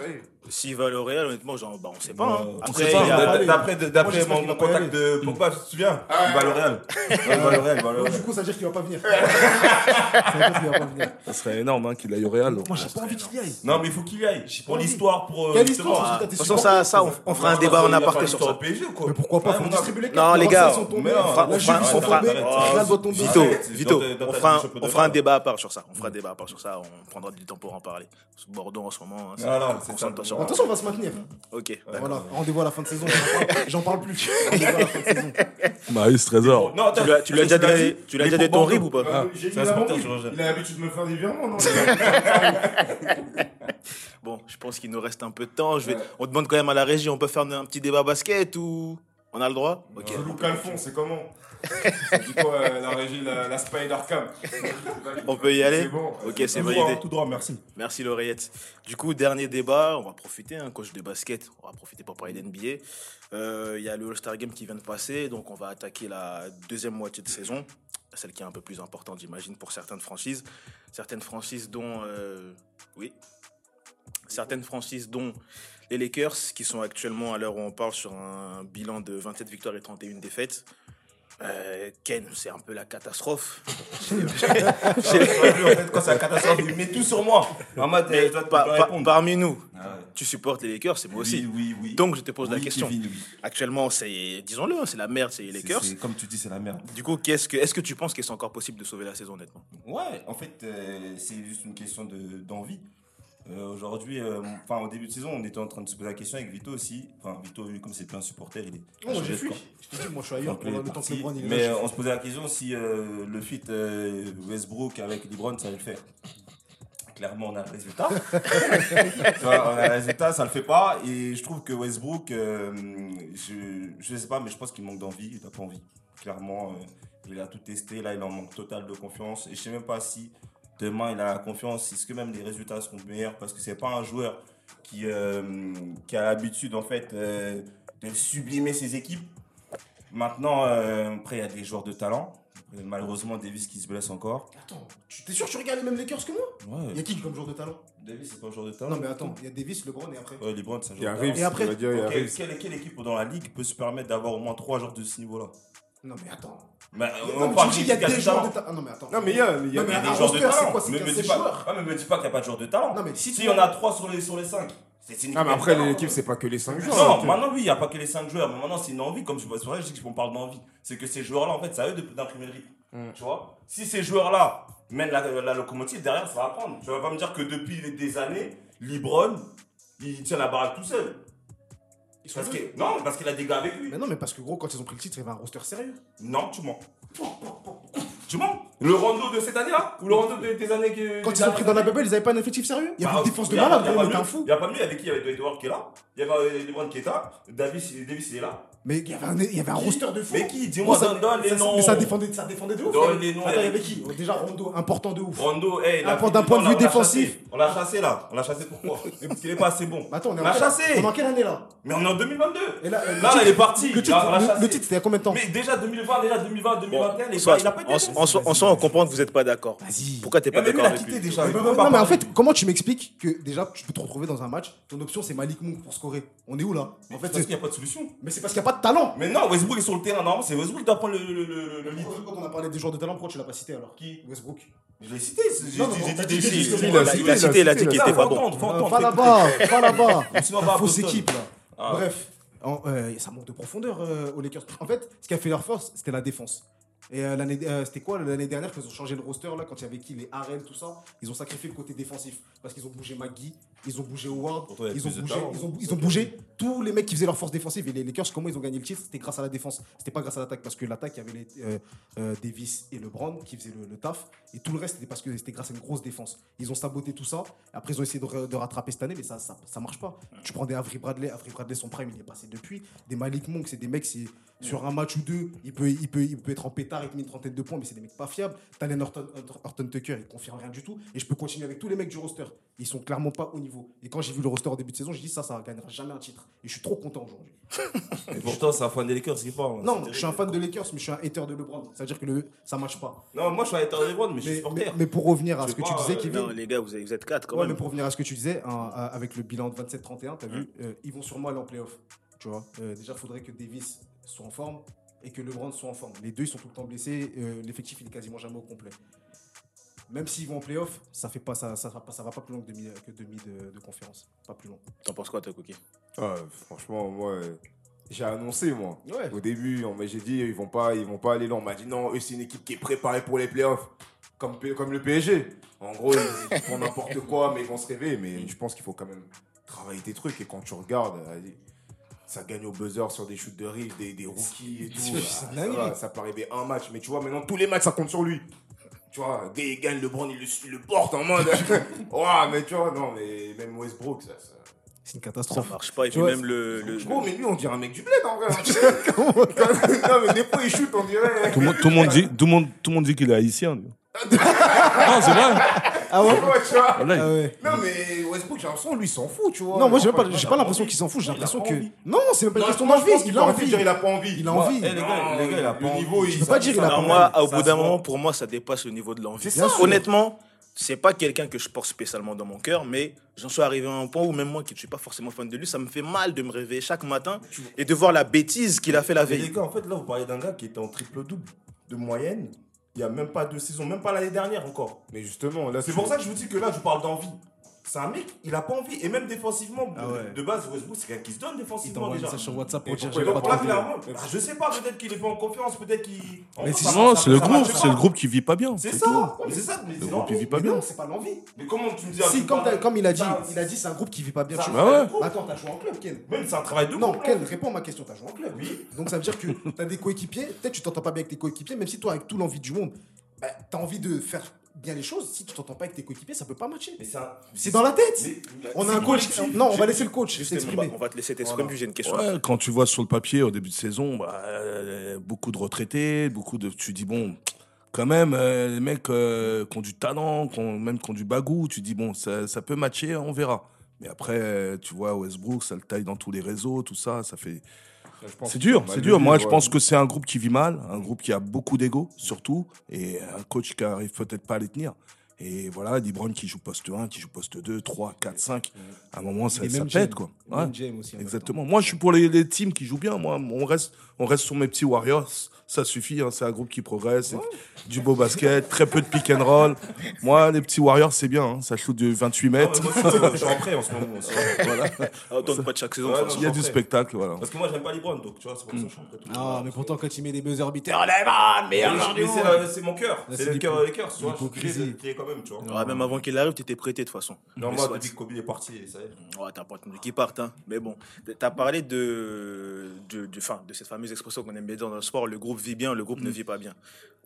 S'il va au Real, honnêtement, genre, bah, on sait pas. hein. Après, sait il y a- pas, D'après d'après j'espère mon qu'il va pas y contact de Pogba, tu te souviens Ah, Il va au Real. Il va au Real, il va au Donc, Real. du coup, ça veut dire qu'il va pas venir. *laughs* ça veut dire qu'il va pas venir. Ça serait énorme hein, qu'il aille au Real. Moi, j'ai pas envie qu'il y aille. Non, mais il faut qu'il y aille. Pour l'histoire, pour. euh, Quelle justement, histoire ah, De toute façon, ça, ça, on, on fera un débat en aparté sur ça. Mais pourquoi pas Ouais, Faut mon distribuer les Non, les Le gars, sont tombés. on fera- La on Juve, fera- ils sont on fera- tombés. Real doit tomber. Vito, Arrête, Vito, dans ta- dans on ta fera, un, championnat on fera un de débat à part sur ça. On fera un débat à part sur ça. On prendra du temps pour en parler. Bordeaux en ce moment. hein, Non, non, c'est ça. De toute façon, on va se maintenir. Ok. d'accord. Voilà, rendez-vous à la fin de saison. J'en parle- plus. *laughs* Rendez-vous à la fin de saison. Marius Trésor. Non, Tu lui as- tu lui as déjà donné tu lui as Les déjà donné ton rib ou pas? Euh, J'ai dit. Il a l'habitude de me faire des virements, non *laughs* Bon, je pense qu'il nous reste un peu de temps. Je vais... On demande quand même à la régie, on peut faire un petit débat basket ou On a le droit? Ok. Euh, Calfon, c'est comment? Dit quoi euh, la régie, la, la Spider Cam *laughs* On peut y aller C'est bon. Ok, c'est Tout droit, validé. tout droit, merci. Merci l'oreillette. Du coup, dernier débat, on va profiter, hein, coach de basket, on va profiter pour parler d'NBA. Euh, Il y a le All-Star Game qui vient de passer, donc on va attaquer la deuxième moitié de saison, celle qui est un peu plus importante, j'imagine, pour certaines franchises. Certaines franchises dont... euh, oui. Certaines franchises dont les Lakers, qui sont actuellement, à l'heure où on parle, sur un bilan de 27 victoires et 31 défaites. Euh, Ken, c'est un peu la catastrophe. *laughs* en fait, quand c'est la catastrophe, il met tout sur moi. En mode, par- répondre. parmi nous, Ah ouais. tu supportes les Lakers, c'est moi aussi. Oui, oui, oui. Donc je te pose la Oui, question. Kevin, oui. Actuellement, c'est, disons-le, hein, c'est la merde, c'est les C'est- Lakers. c'est- Comme tu dis, c'est la merde. Du coup, qu'est-ce que, est-ce que tu penses que c'est encore possible de sauver la saison, honnêtement? Ouais, en fait, euh, c'est juste une question de- d'envie. Euh, Aujourd'hui, euh, enfin au début de saison, on était en train de se poser la question avec Vito aussi. Enfin, Vito, comme c'est plus un supporter, il est. Oh, j'ai fui. Je t'ai dit, moi, je suis ailleurs Donc, il est pendant le temps que parti. LeBron, il est Mais là. euh, on se posait la question si euh, le fit Westbrook avec LeBron, ça allait le faire. Clairement, on a le résultat. *laughs* On a le résultat, ça le fait pas. Et je trouve que Westbrook, je, je sais pas, mais je pense qu'il manque d'envie. Il n'a pas envie. Clairement, il a tout testé. Là, il en manque total de confiance. Et je sais même pas si demain il a la confiance. Est-ce que même les résultats seront meilleurs? Parce que c'est pas un joueur qui, euh, qui a l'habitude en fait euh, de sublimer ses équipes. Maintenant, euh, après, il y a des joueurs de talent. Malheureusement, Davis qui se blesse encore. Attends, tu- t'es sûr que tu regardes les mêmes Lakers que moi? Il y Ouais. a qui comme joueur de talent? Davis, c'est pas un joueur de talent. Non, mais attends, il y a Davis, LeBron et après. Ouais, LeBron, c'est un joueur de Reeves, Et après dire, talent. Quelle, quelle équipe dans la ligue peut se permettre d'avoir au moins trois joueurs de ce niveau-là? Non, mais attends. Mais, Non, mais tu dis qu'il y a des joueurs de talent. Ah, non, mais attends. Non, mais il y a, il y Non, Il y des joueurs de talent. Mais me dis pas, ah, mais me dis pas qu'il n'y a pas de joueurs de talent. Non, mais si si tu- on a trois sur les, sur les cinq, c'est c'est une Non, mais après, l'équipe, c'est pas que les 5 joueurs. Non, maintenant oui, il n'y a pas que les 5 joueurs, mais maintenant c'est une envie, comme je vois sur je dis qu'on parle d'envie. C'est que ces joueurs-là, en fait, c'est à eux d'imprimer le rythme. Mm. Tu vois? Si ces joueurs-là mènent la, la locomotive, derrière, ça va prendre. Tu vas pas me dire que depuis des années, Libron, il tient la baraque tout seul. Ils sont Parce que, non, parce qu'il a des gars avec lui. Mais non, mais parce que gros, quand ils ont pris le titre, il y avait un roster sérieux. Non, tu mens. Tu mens Le Rondo de cette année-là Ou le Rondo de- des années que. Quand ils ont pris dans la bubble, ils avaient pas un effectif sérieux. Il y avait Bah, une défense de y a- malade, y a gros, pas mais t'es un mieux. fou. Il y a pas mieux avec qui Il y avait Dwight Howard qui est là. Il y avait euh, LeBron qui est là. Davis, Davis il est là. Mais il y avait un, il y avait un roster de fou. Mais qui Dis-moi, donne, donne les noms. Mais ça défendait, ça défendait de ouf. Donne les noms, Attends, il y avait qui Déjà Rondo, important de ouf. Rondo, hey, d'un du point de vue défensif. On l'a chassé là. On l'a chassé pourquoi? *laughs* Parce qu'il est pas assez bon. Mais attends, on est, On en l'a quelle- chassé. on est en quelle année là? Mais on est en 2022. Et là, euh, le Là, titre- il est parti. Le titre, c'était il y a combien de temps? Mais déjà 2020, déjà 2020, 2021, les Soit- gars, il a pas été en, soi- on comprend que vous n'êtes pas d'accord. Vas-y. Pourquoi t'es pas d'accord avec quitté lui? non, mais en fait, comment tu m'expliques que déjà tu peux te retrouver dans un match, ton option c'est Malik Monk pour scorer? On est où là? En fait, parce c'est- qu'il n'y a pas de solution. mais c'est parce qu'il n'y a pas de talent. Mais non, Westbrook est sur le terrain. Non, c'est Westbrook qui doit prendre le, le, le, le lead. Quand on a parlé des joueurs de talent, pourquoi tu l'as pas cité alors? Qui? Westbrook. Je l'ai cité. J'ai dit Il a, cité, il a dit qu'il Ça, était faut pas bon. entendre, faut entendre. Pas faut là-bas, pas là-bas. Fausse équipe là. Ah. Bref, en- euh, ça manque de profondeur euh, aux Lakers. En fait, ce qui a fait leur force, c'était la défense. Et euh, l'année, euh, c'était quoi l'année dernière quand ils ont changé le roster là, quand il y avait qui les Harrell, tout ça, ils ont sacrifié le côté défensif parce qu'ils ont bougé McGee, ils ont bougé Howard, ils ont bougé, ils ont, ils ont bougé tous les mecs qui faisaient leur force défensive. Et les Lakers, comment ils ont gagné le titre C'était grâce à la défense. C'était pas grâce à l'attaque parce que l'attaque, il y avait les, euh, euh, Davis et LeBron qui faisaient le, le taf. Et tout le reste, c'était parce que c'était grâce à une grosse défense. Ils ont saboté tout ça. Après, ils ont essayé de, rattraper cette année, mais ça, ça, ça marche pas. Tu prends des Avery Bradley, Avery Bradley, son prime, il est passé depuis. Des Malik Monk, c'est des mecs, c'est sur un match ou deux, il peut, il peut, il peut être en pétard, il te met une trentaine de points, mais c'est des mecs pas fiables. Talen Horton, Horton Tucker, il confirme rien du tout. Et je peux continuer avec tous les mecs du roster. Ils sont clairement pas au niveau. Et quand j'ai vu le roster au début de saison, j'ai dit ça, ça gagnera jamais un titre. Et je suis trop content aujourd'hui. *laughs* Et pourtant, c'est un fan des Lakers qui parle. Non, je suis un fan de Lakers, mais je suis un hater de LeBron. C'est-à-dire que le, ça marche pas. Non, moi, je suis un hater de LeBron, mais je suis supporter. mais- mais pour revenir à Je ce que tu disais, euh, Kevin, Non, les gars, vous, êtes quatre quand Ouais, même. mais pour revenir à ce que tu disais, hein, avec le bilan de 27-31, t'as vu, euh, ils vont sûrement aller en playoff. Tu vois, Euh, déjà, il faudrait que Davis soit en forme et que LeBron soit en forme. Les deux, ils sont tout le temps blessés. euh, L'effectif, il est quasiment jamais au complet. Même s'ils vont en playoff, ça fait pas ça, ça, va pas- ça va pas plus loin que demi, que demi de, de conférence. Pas plus long. T'en penses quoi, toi, Cookie? Ah, franchement, moi, j'ai annoncé, moi. Ouais. Au début, j'ai dit, ils vont pas, ils vont pas aller là. On m'a dit, non, eux, c'est une équipe qui est préparée pour les playoffs. Comme, comme le PSG. En gros, ils, font n'importe quoi, mais ils vont se réveiller. Mais je pense qu'il faut quand même travailler tes trucs. Et quand tu regardes, vas-y, ça gagne au buzzer sur des shoots de rive, des, des rookies et tout. Ah, c'est ça, ça peut arriver un match. Mais tu vois, maintenant, tous les matchs, ça compte sur lui. Tu vois, dès qu'il gagne, LeBron, il le, il le porte en mode. *laughs* ouais, mais tu vois, non, mais même Westbrook, ça. ça- C'est une Ça catastrophe. marche pas. Et Tu puis vois, même le. le- Gros, mais lui, on dirait un mec du bled en vrai. *laughs* non, mais des fois, il shoot, on dirait. Tout le monde, tout le monde dit, tout le monde, tout le monde dit qu'il est haïtien. *laughs* non, c'est vrai. Ah ouais Ouais, tu vois. Ah ouais. Non, mais Westbrook, j'ai l'impression, lui, il s'en fout, tu vois. Non, moi j'ai pas, j'ai pas l'impression qu'il s'en fout, j'ai l'impression que. envie. Non, c'est même pas une question d'envie, qu'il il a envie. dire il a pas envie. Il a envie. Les gars, Non, les gars, il a le pas envie. niveau, il- Je peux pas dire il a pas moi, envie. au Ça bout d'un moment, pour moi, ça dépasse le niveau de l'envie. Honnêtement, c'est pas quelqu'un que je porte spécialement dans mon cœur, mais j'en suis arrivé à un point où même moi, qui ne suis pas forcément fan de lui, ça me fait mal de me réveiller chaque matin et de voir la bêtise qu'il a fait la Mais les veille. gars, en fait, là, vous parlez d'un gars qui était en triple-double de moyenne. Il n'y a même pas deux saisons, même pas l'année dernière encore. Mais justement, là, C'est pour ça que je vous dis que là, je parle d'envie. C'est un mec, il a pas envie. Et même défensivement, Ah ouais. de base, Westbrook, c'est quelqu'un qui se donne Il défensivement un déjà. message sur WhatsApp pour dire j'ai il pas Là, clairement, bah, je sais pas, peut-être qu'il est pas en confiance, peut-être qu'il. Mais c'est- ça- Non, ça- c'est le ça groupe, c'est le groupe qui vit pas bien. C'est ça, c'est ça, mais Le c'est groupe, il l'envie. vit pas bien. non, c'est pas l'envie. Mais comment tu me dis Si, comme, il a dit, Ça- il a dit c'est un groupe qui vit pas bien. ça-. Attends, t'as joué en club, Ken Même c'est un travail de Non, groupe. Ken, réponds à ma question. T'as joué en club. Oui. Donc ça veut dire que t'as des coéquipiers. Peut-être tu t'entends pas bien avec tes coéquipiers, même si toi, avec tout l'envie du monde, bah, t'as envie de faire bien les choses. Si tu t'entends pas avec tes coéquipiers, ça peut pas matcher. Mais c'est dans la tête. Mais- On a un coach. collectif. Non, on va laisser le coach s'exprimer. on va te laisser t'exprimer, j'ai une question. Ouais, quand tu vois sur le papier au début de saison, bah, euh, beaucoup de retraités, beaucoup de. Tu dis bon, quand même, euh, les mecs euh, qui ont du talent, qui ont- même qui ont du bagou, tu dis bon, ça, ça peut matcher, on verra. Mais après, tu vois Westbrook, ça le taille dans tous les réseaux, tout ça, ça fait. C'est dur, c'est dur. Moi, je pense que c'est un groupe qui vit mal, un groupe qui a beaucoup d'ego, surtout, et un coach qui arrive peut-être pas à les tenir. Et voilà, LeBron qui joue poste 1, qui joue poste 2, 3, 4, 5. À un moment, ça, ça pète, quoi. Ouais. Aussi, Exactement. Moi, je suis pour les, les teams qui jouent bien. Moi, on reste, on reste sur mes petits Warriors. Ça suffit. hein. C'est un groupe qui progresse. Du beau basket, très peu de pick and roll. Moi, les petits Warriors, c'est bien. hein. Ça shoot de 28 Ah, mètres. moi, je suis- je suis en prêt en ce moment. *laughs* voilà. Ah, donc pas de chaque saison. Ouais, non. Il y a du spectacle. Voilà. Parce que moi, j'aime pas LeBron, donc tu vois, c'est pour ça que je suis en prêt. Ah, mais pourtant, quand il met des buzzer beaters, oh, Lebron, Mais meilleur joueur du c'est monde. la- c'est mon cœur. C'est le cœur des cœurs, tu vois. Je quand même, tu vois. Même avant qu'il arrive, tu étais prêté de toute façon. Non, moi, depuis que Kobe est parti, ça y est. Ouais, t'as pas entendu qu'il parte, hein. Mais bon, t'as parlé de, de, de, fin, de cette fameuse expression qu'on aime bien dire dans le sport, le groupe vit bien, le groupe ne vit pas bien.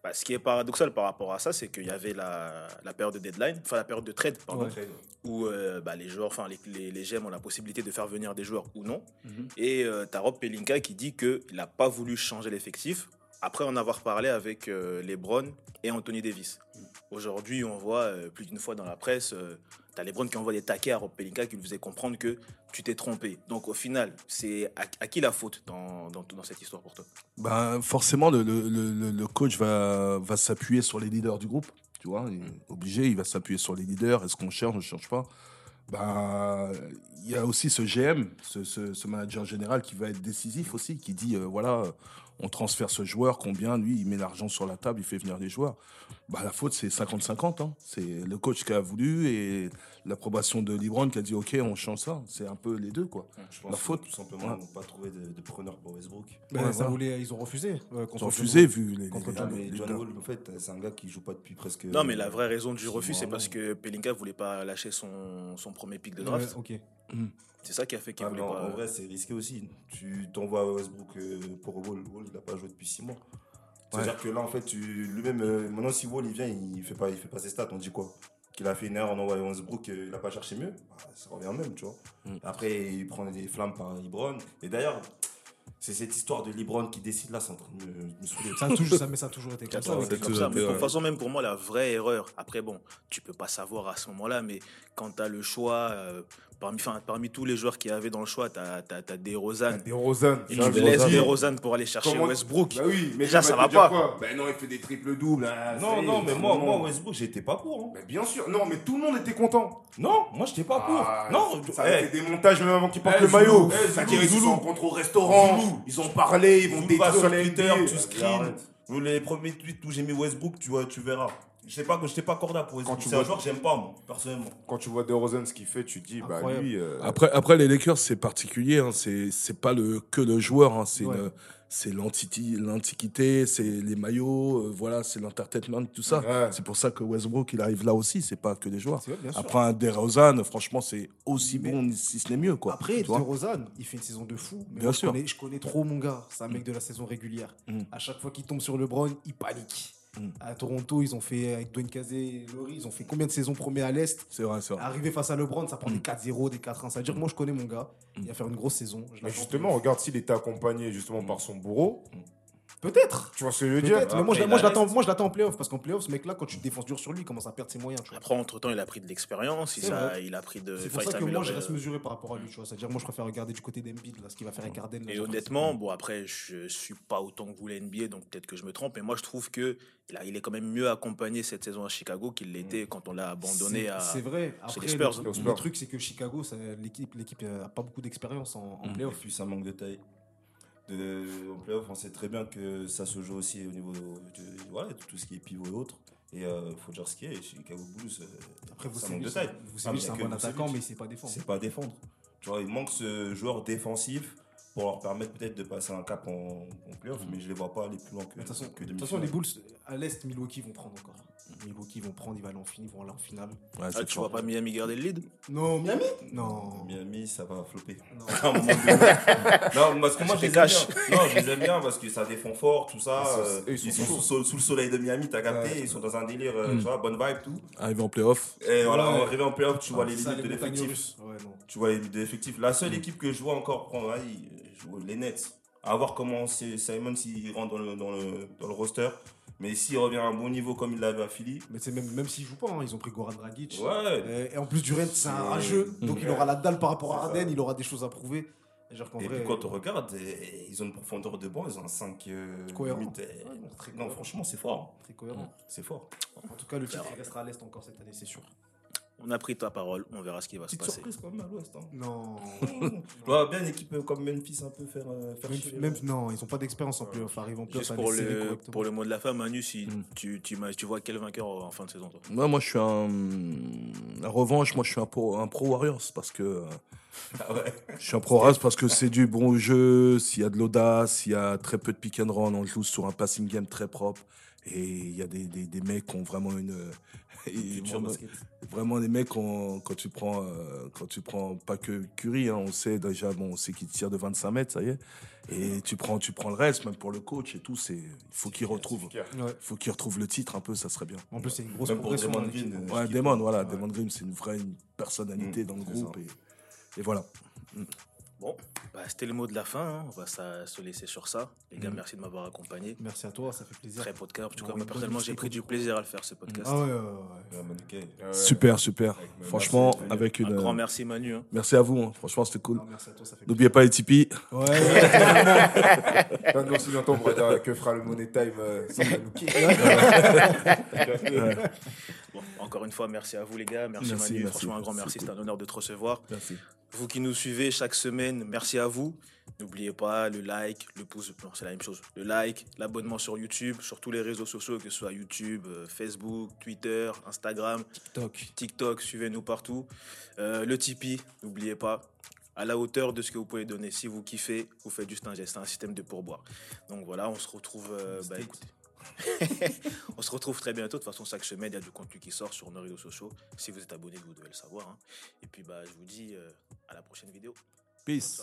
Bah, ce qui est paradoxal par rapport à ça, c'est qu'il y avait la, la période de deadline, enfin la période de trade, pardon, Ouais. Très- où euh, bah, les joueurs, enfin les, les, les GM ont la possibilité de faire venir des joueurs ou non. Et euh, t'as Rob Pelinka qui dit qu'il n'a pas voulu changer l'effectif après en avoir parlé avec euh, LeBron et Anthony Davis. Aujourd'hui, on voit euh, plus d'une fois dans la presse, euh, t'as LeBron qui envoie des taquets à Rob Pelinka qui lui faisait comprendre que tu t'es trompé. Donc au final, c'est à, qui la faute dans, dans, cette histoire pour toi? Ben, forcément, le, le, le, coach va, va s'appuyer sur les leaders du groupe. Tu vois, il est obligé, il va s'appuyer sur les leaders. Est-ce qu'on cherche, on ne cherche pas? Ben, Il y a aussi ce GM, ce, ce, manager général qui va être décisif aussi, qui dit euh, voilà, on transfère ce joueur, combien Lui, il met l'argent sur la table, il fait venir des joueurs. Ben, la faute, c'est 50-50. Hein. C'est le coach qui a voulu et l'approbation de Libron qui a dit ok, on change ça. C'est un peu les deux, quoi. Je pense La faute. Tout simplement, Ouais. ils n'ont pas trouvé de, de preneur pour Westbrook. Ben, Ouais, ça voilà. voulait, ils ont refusé. euh, contre Ils ont refusé vu les, Contre les- John les- mais les John gars. Wall, en fait, c'est un gars qui joue pas depuis presque. Non, mais la vraie raison du refus, c'est parce que Pelinka voulait pas lâcher son, son premier pic de draft. Ouais, ok. C'est ça qui a fait qu'il Ah, voulait pas. en vrai, c'est risqué aussi. Tu t'envoies Westbrook euh, pour Wall. Wall, il n'a pas joué depuis 6 mois. C'est-à-dire que là, en fait, tu, lui-même, euh, maintenant, si Wall il vient, il fait pas, il fait pas ses stats. On dit quoi? Qu'il a fait une erreur en envoyant Westbrook, euh, il n'a pas cherché mieux? Bah, ça revient même, tu vois. Mm. Après, il prend des flammes par Libron. Et d'ailleurs, c'est cette histoire de Libron qui décide là, c'est en train de me, me saouler. Ça a toujours, ça, mais ça a toujours été comme ça. Comme. Mais de toute façon, même pour moi, la vraie erreur, après, bon, tu peux pas savoir à ce moment-là, mais quand tu as le choix, euh, parmi, enfin, parmi tous les joueurs qu'il y avait dans le choix, tu as, as, des Rosanne. Des Rosanne. Et tu laisses des Rosanne pour aller chercher Comment- Westbrook. Bah oui, mais Déjà, ça va pas. quoi Ben non, il fait des triples doubles. hein, Non, non, mais moi, moi Westbrook, j'étais pas pour. hein. Mais bien sûr, non, mais tout le monde était content. Non, moi, j'étais pas pour. Ah, non, ça a été des montages même avant qu'ils portent Eh, le maillot. eh, Ça dirait qu'ils se rencontrent au restaurant. Zoulou. Ils ont parlé, ils vont détruire sur les Twitter, tu screens. Les premiers tweets où j'ai mis Westbrook, tu vois, tu verras. Je sais pas que j'étais pas corda pour tu C'est un vois- joueur que j'aime pas, moi, personnellement. Quand tu vois DeRozan ce qu'il fait, tu te dis, bah Incroyable. lui. euh, Après, après, les Lakers, c'est particulier. Hein. C'est, c'est pas le, que le joueur. Hein. C'est, Ouais. une- c'est l'antiti- l'antiquité, c'est les maillots, euh, voilà, c'est l'entertainment, tout ça. Ouais. C'est pour ça que Westbrook, il arrive là aussi. C'est pas que les joueurs. C'est vrai, bien sûr. Après un DeRozan, franchement, c'est aussi Mais- bon, si ce n'est mieux, quoi. Après, Tu vois DeRozan, il fait une saison de fou. Mais Bien moi, je sûr. connais, je connais trop mon gars. C'est un mec de la saison régulière. Mm. À chaque fois qu'il tombe sur le Brown, il panique. Mm. À Toronto, ils ont fait avec Dwayne Casey et Laurie, ils ont fait combien de saisons premiers à l'Est? C'est vrai, c'est vrai. Arriver face à LeBron, ça prend des Mm. 4-0, des 4-1. Ça veut dire que moi, je connais mon gars. Il va faire une grosse saison. Je Mais l'attends. justement, regarde s'il était accompagné justement par son bourreau. Peut-être. Tu vois ce que je veux dire mais moi, je, Après, moi, je l'attends, en playoff parce qu'en playoff, ce mec-là, quand tu défenses dur sur lui, il commence à perdre ses moyens. Tu vois. Après, entre-temps, il a pris de l'expérience, il, C'est a- vrai. il a pris de. C'est pour ça que moi, je reste mesuré par rapport à lui. Tu vois. C'est-à-dire, moi, je préfère regarder du côté d'Embiid, là, ce qu'il va faire avec Harden. Et honnêtement, bon après, je suis pas autant que vous la NBA, donc peut-être que je me trompe, mais moi je trouve que là, il est quand même mieux accompagné cette saison à Chicago qu'il l'était quand on l'a abandonné à. C'est vrai. Après, les Spurs, le, le truc, c'est que Chicago, l'équipe, l'équipe a pas beaucoup d'expérience en, en Mm. Et playoff. puis ça manque de taille. De, en playoff, on sait très bien que ça se joue aussi au niveau de, voilà, de tout ce qui est pivot et autres. Et il faut dire ce qui est, Chicago Bulls, euh, Après, vous ça savez, manque de taille. vous Ah, savez, c'est un bon attaquant, mais sait pas défendre. c'est pas défendre. Tu vois, il manque ce joueur défensif pour leur permettre peut-être de passer un cap en, en playoff, mais je les vois pas aller plus loin que, De toute façon, que de toute façon, les. Bulls, à l'Est, Milwaukee vont prendre encore. Milwaukee vont prendre, ils vont aller en finale, ils vont aller en finale. Ouais, Ah, tu fort. vois pas Miami garder le lead? Non, Miami? Non. Miami, ça va flopper. Non. *laughs* Non, parce que moi, je C'était les bien. Non, je les aime bien parce que ça défend fort, tout ça. Ils sont- euh, ils sont sous, sous le soleil de Miami, t'as capté. Ouais. Ils sont dans un délire, euh, Mm. tu vois, bonne vibe, tout. Arrivé en playoff. Et voilà, Ouais. arrivé en playoff, tu vois les Ah, limites de l'effectif. Tu vois les limites de l'effectif. La seule équipe que je vois encore prendre, je les Nets. À voir comment c'est Simon s'il rentre dans le, dans, le, dans le roster. Mais s'il revient à un bon niveau comme il l'avait à Philly. Mais c'est même, même s'ils jouent pas, hein, ils ont pris Goran Dragic. Ouais. Et, et en plus, Durant, c'est un rageux. Donc, il aura la dalle par rapport à. Harden, il aura des choses à prouver. Et genre qu'en Et vrai, puis quand on regarde, ils ont une profondeur de banc, ils ont un 5 Cohérent. limite, eh, Ouais, non, très non, cohérent. franchement, c'est fort. très cohérent. C'est fort. En tout cas, le titre restera à l'Est encore cette année, c'est sûr. On a pris ta parole, on verra ce qui va se Petite passer. surprise quand même à l'ouest. Hein. Non. Ouais, *laughs* bien une équipe comme Memphis un peu faire, euh, faire même, chier. même- non, ils ont pas d'expérience en playoff. Arrive en playoff, Juste pour les serrer le, correctement. pour le mot de la fin, Manu, si Mm. tu, tu, m'as- tu vois quel vainqueur en fin de saison toi? Moi, moi, je suis un. En revanche, moi, je suis un pro, un pro Warriors parce que. euh, Ah ouais. Je suis un pro Warriors parce que c'est du bon jeu, s'il y a de l'audace, s'il y a très peu de pick and roll, on joue sur un passing game très propre. Et il y a des, des, des mecs qui ont vraiment une. *laughs* et vraiment, basket. vraiment des mecs, quand tu prends, euh, quand tu prends pas que Curry, hein, on sait déjà, bon, on sait qu'il tire de 25 mètres, ça y est. Et tu prends, tu prends le reste, même pour le coach et tout, c'est, il faut qu'il retrouve. Ouais. faut qu'il retrouve le titre un peu, ça serait bien. En plus, c'est une grosse Même pour progression. Draymond dans l'équipe. Green, euh, Ouais, voilà, Ouais. Damon Green, c'est une vraie une personnalité Mm, dans le groupe et, et voilà. Bon, bah, c'était le mot de la fin, hein. on va ça- se laisser sur ça. Les gars, Mm. merci de m'avoir accompagné. Merci à toi, ça fait plaisir. Très podcast. En tout cas, moi personnellement, j'ai pris du plaisir à le faire ce podcast. Ah ouais, ouais, ouais. Super, super. Avec- Franchement, merci avec une. Un grand merci Manu. hein. Merci à vous, hein. franchement, c'était cool. Non, merci à toi, ça fait plaisir. N'oubliez pas les Tipeee. Ouais, *laughs* nous aussi longtemps, on pourrait dire que fera le Money Time euh, sans Manouki. *laughs* Bon, encore une fois, merci à vous les gars. Merci, Merci, Manu. merci. Franchement, un grand merci. cool. C'est un honneur de te recevoir. Merci. Vous qui nous suivez chaque semaine, merci à vous. N'oubliez pas le like, le pouce, non, c'est la même chose. Le like, l'abonnement sur YouTube, sur tous les réseaux sociaux, que ce soit YouTube, euh, Facebook, Twitter, Instagram, TikTok. TikTok, suivez-nous partout. Euh, le Tipeee, n'oubliez pas, à la hauteur de ce que vous pouvez donner. Si vous kiffez, vous faites juste un geste, un système de pourboire. Donc voilà, on se retrouve. euh, bah, écoutez. *laughs* on se retrouve très bientôt. De toute façon, chaque semaine, il y a du contenu qui sort sur nos réseaux sociaux. Si vous êtes abonné, vous devez le savoir. hein. Et puis, bah, je vous dis euh, à la prochaine vidéo. Peace.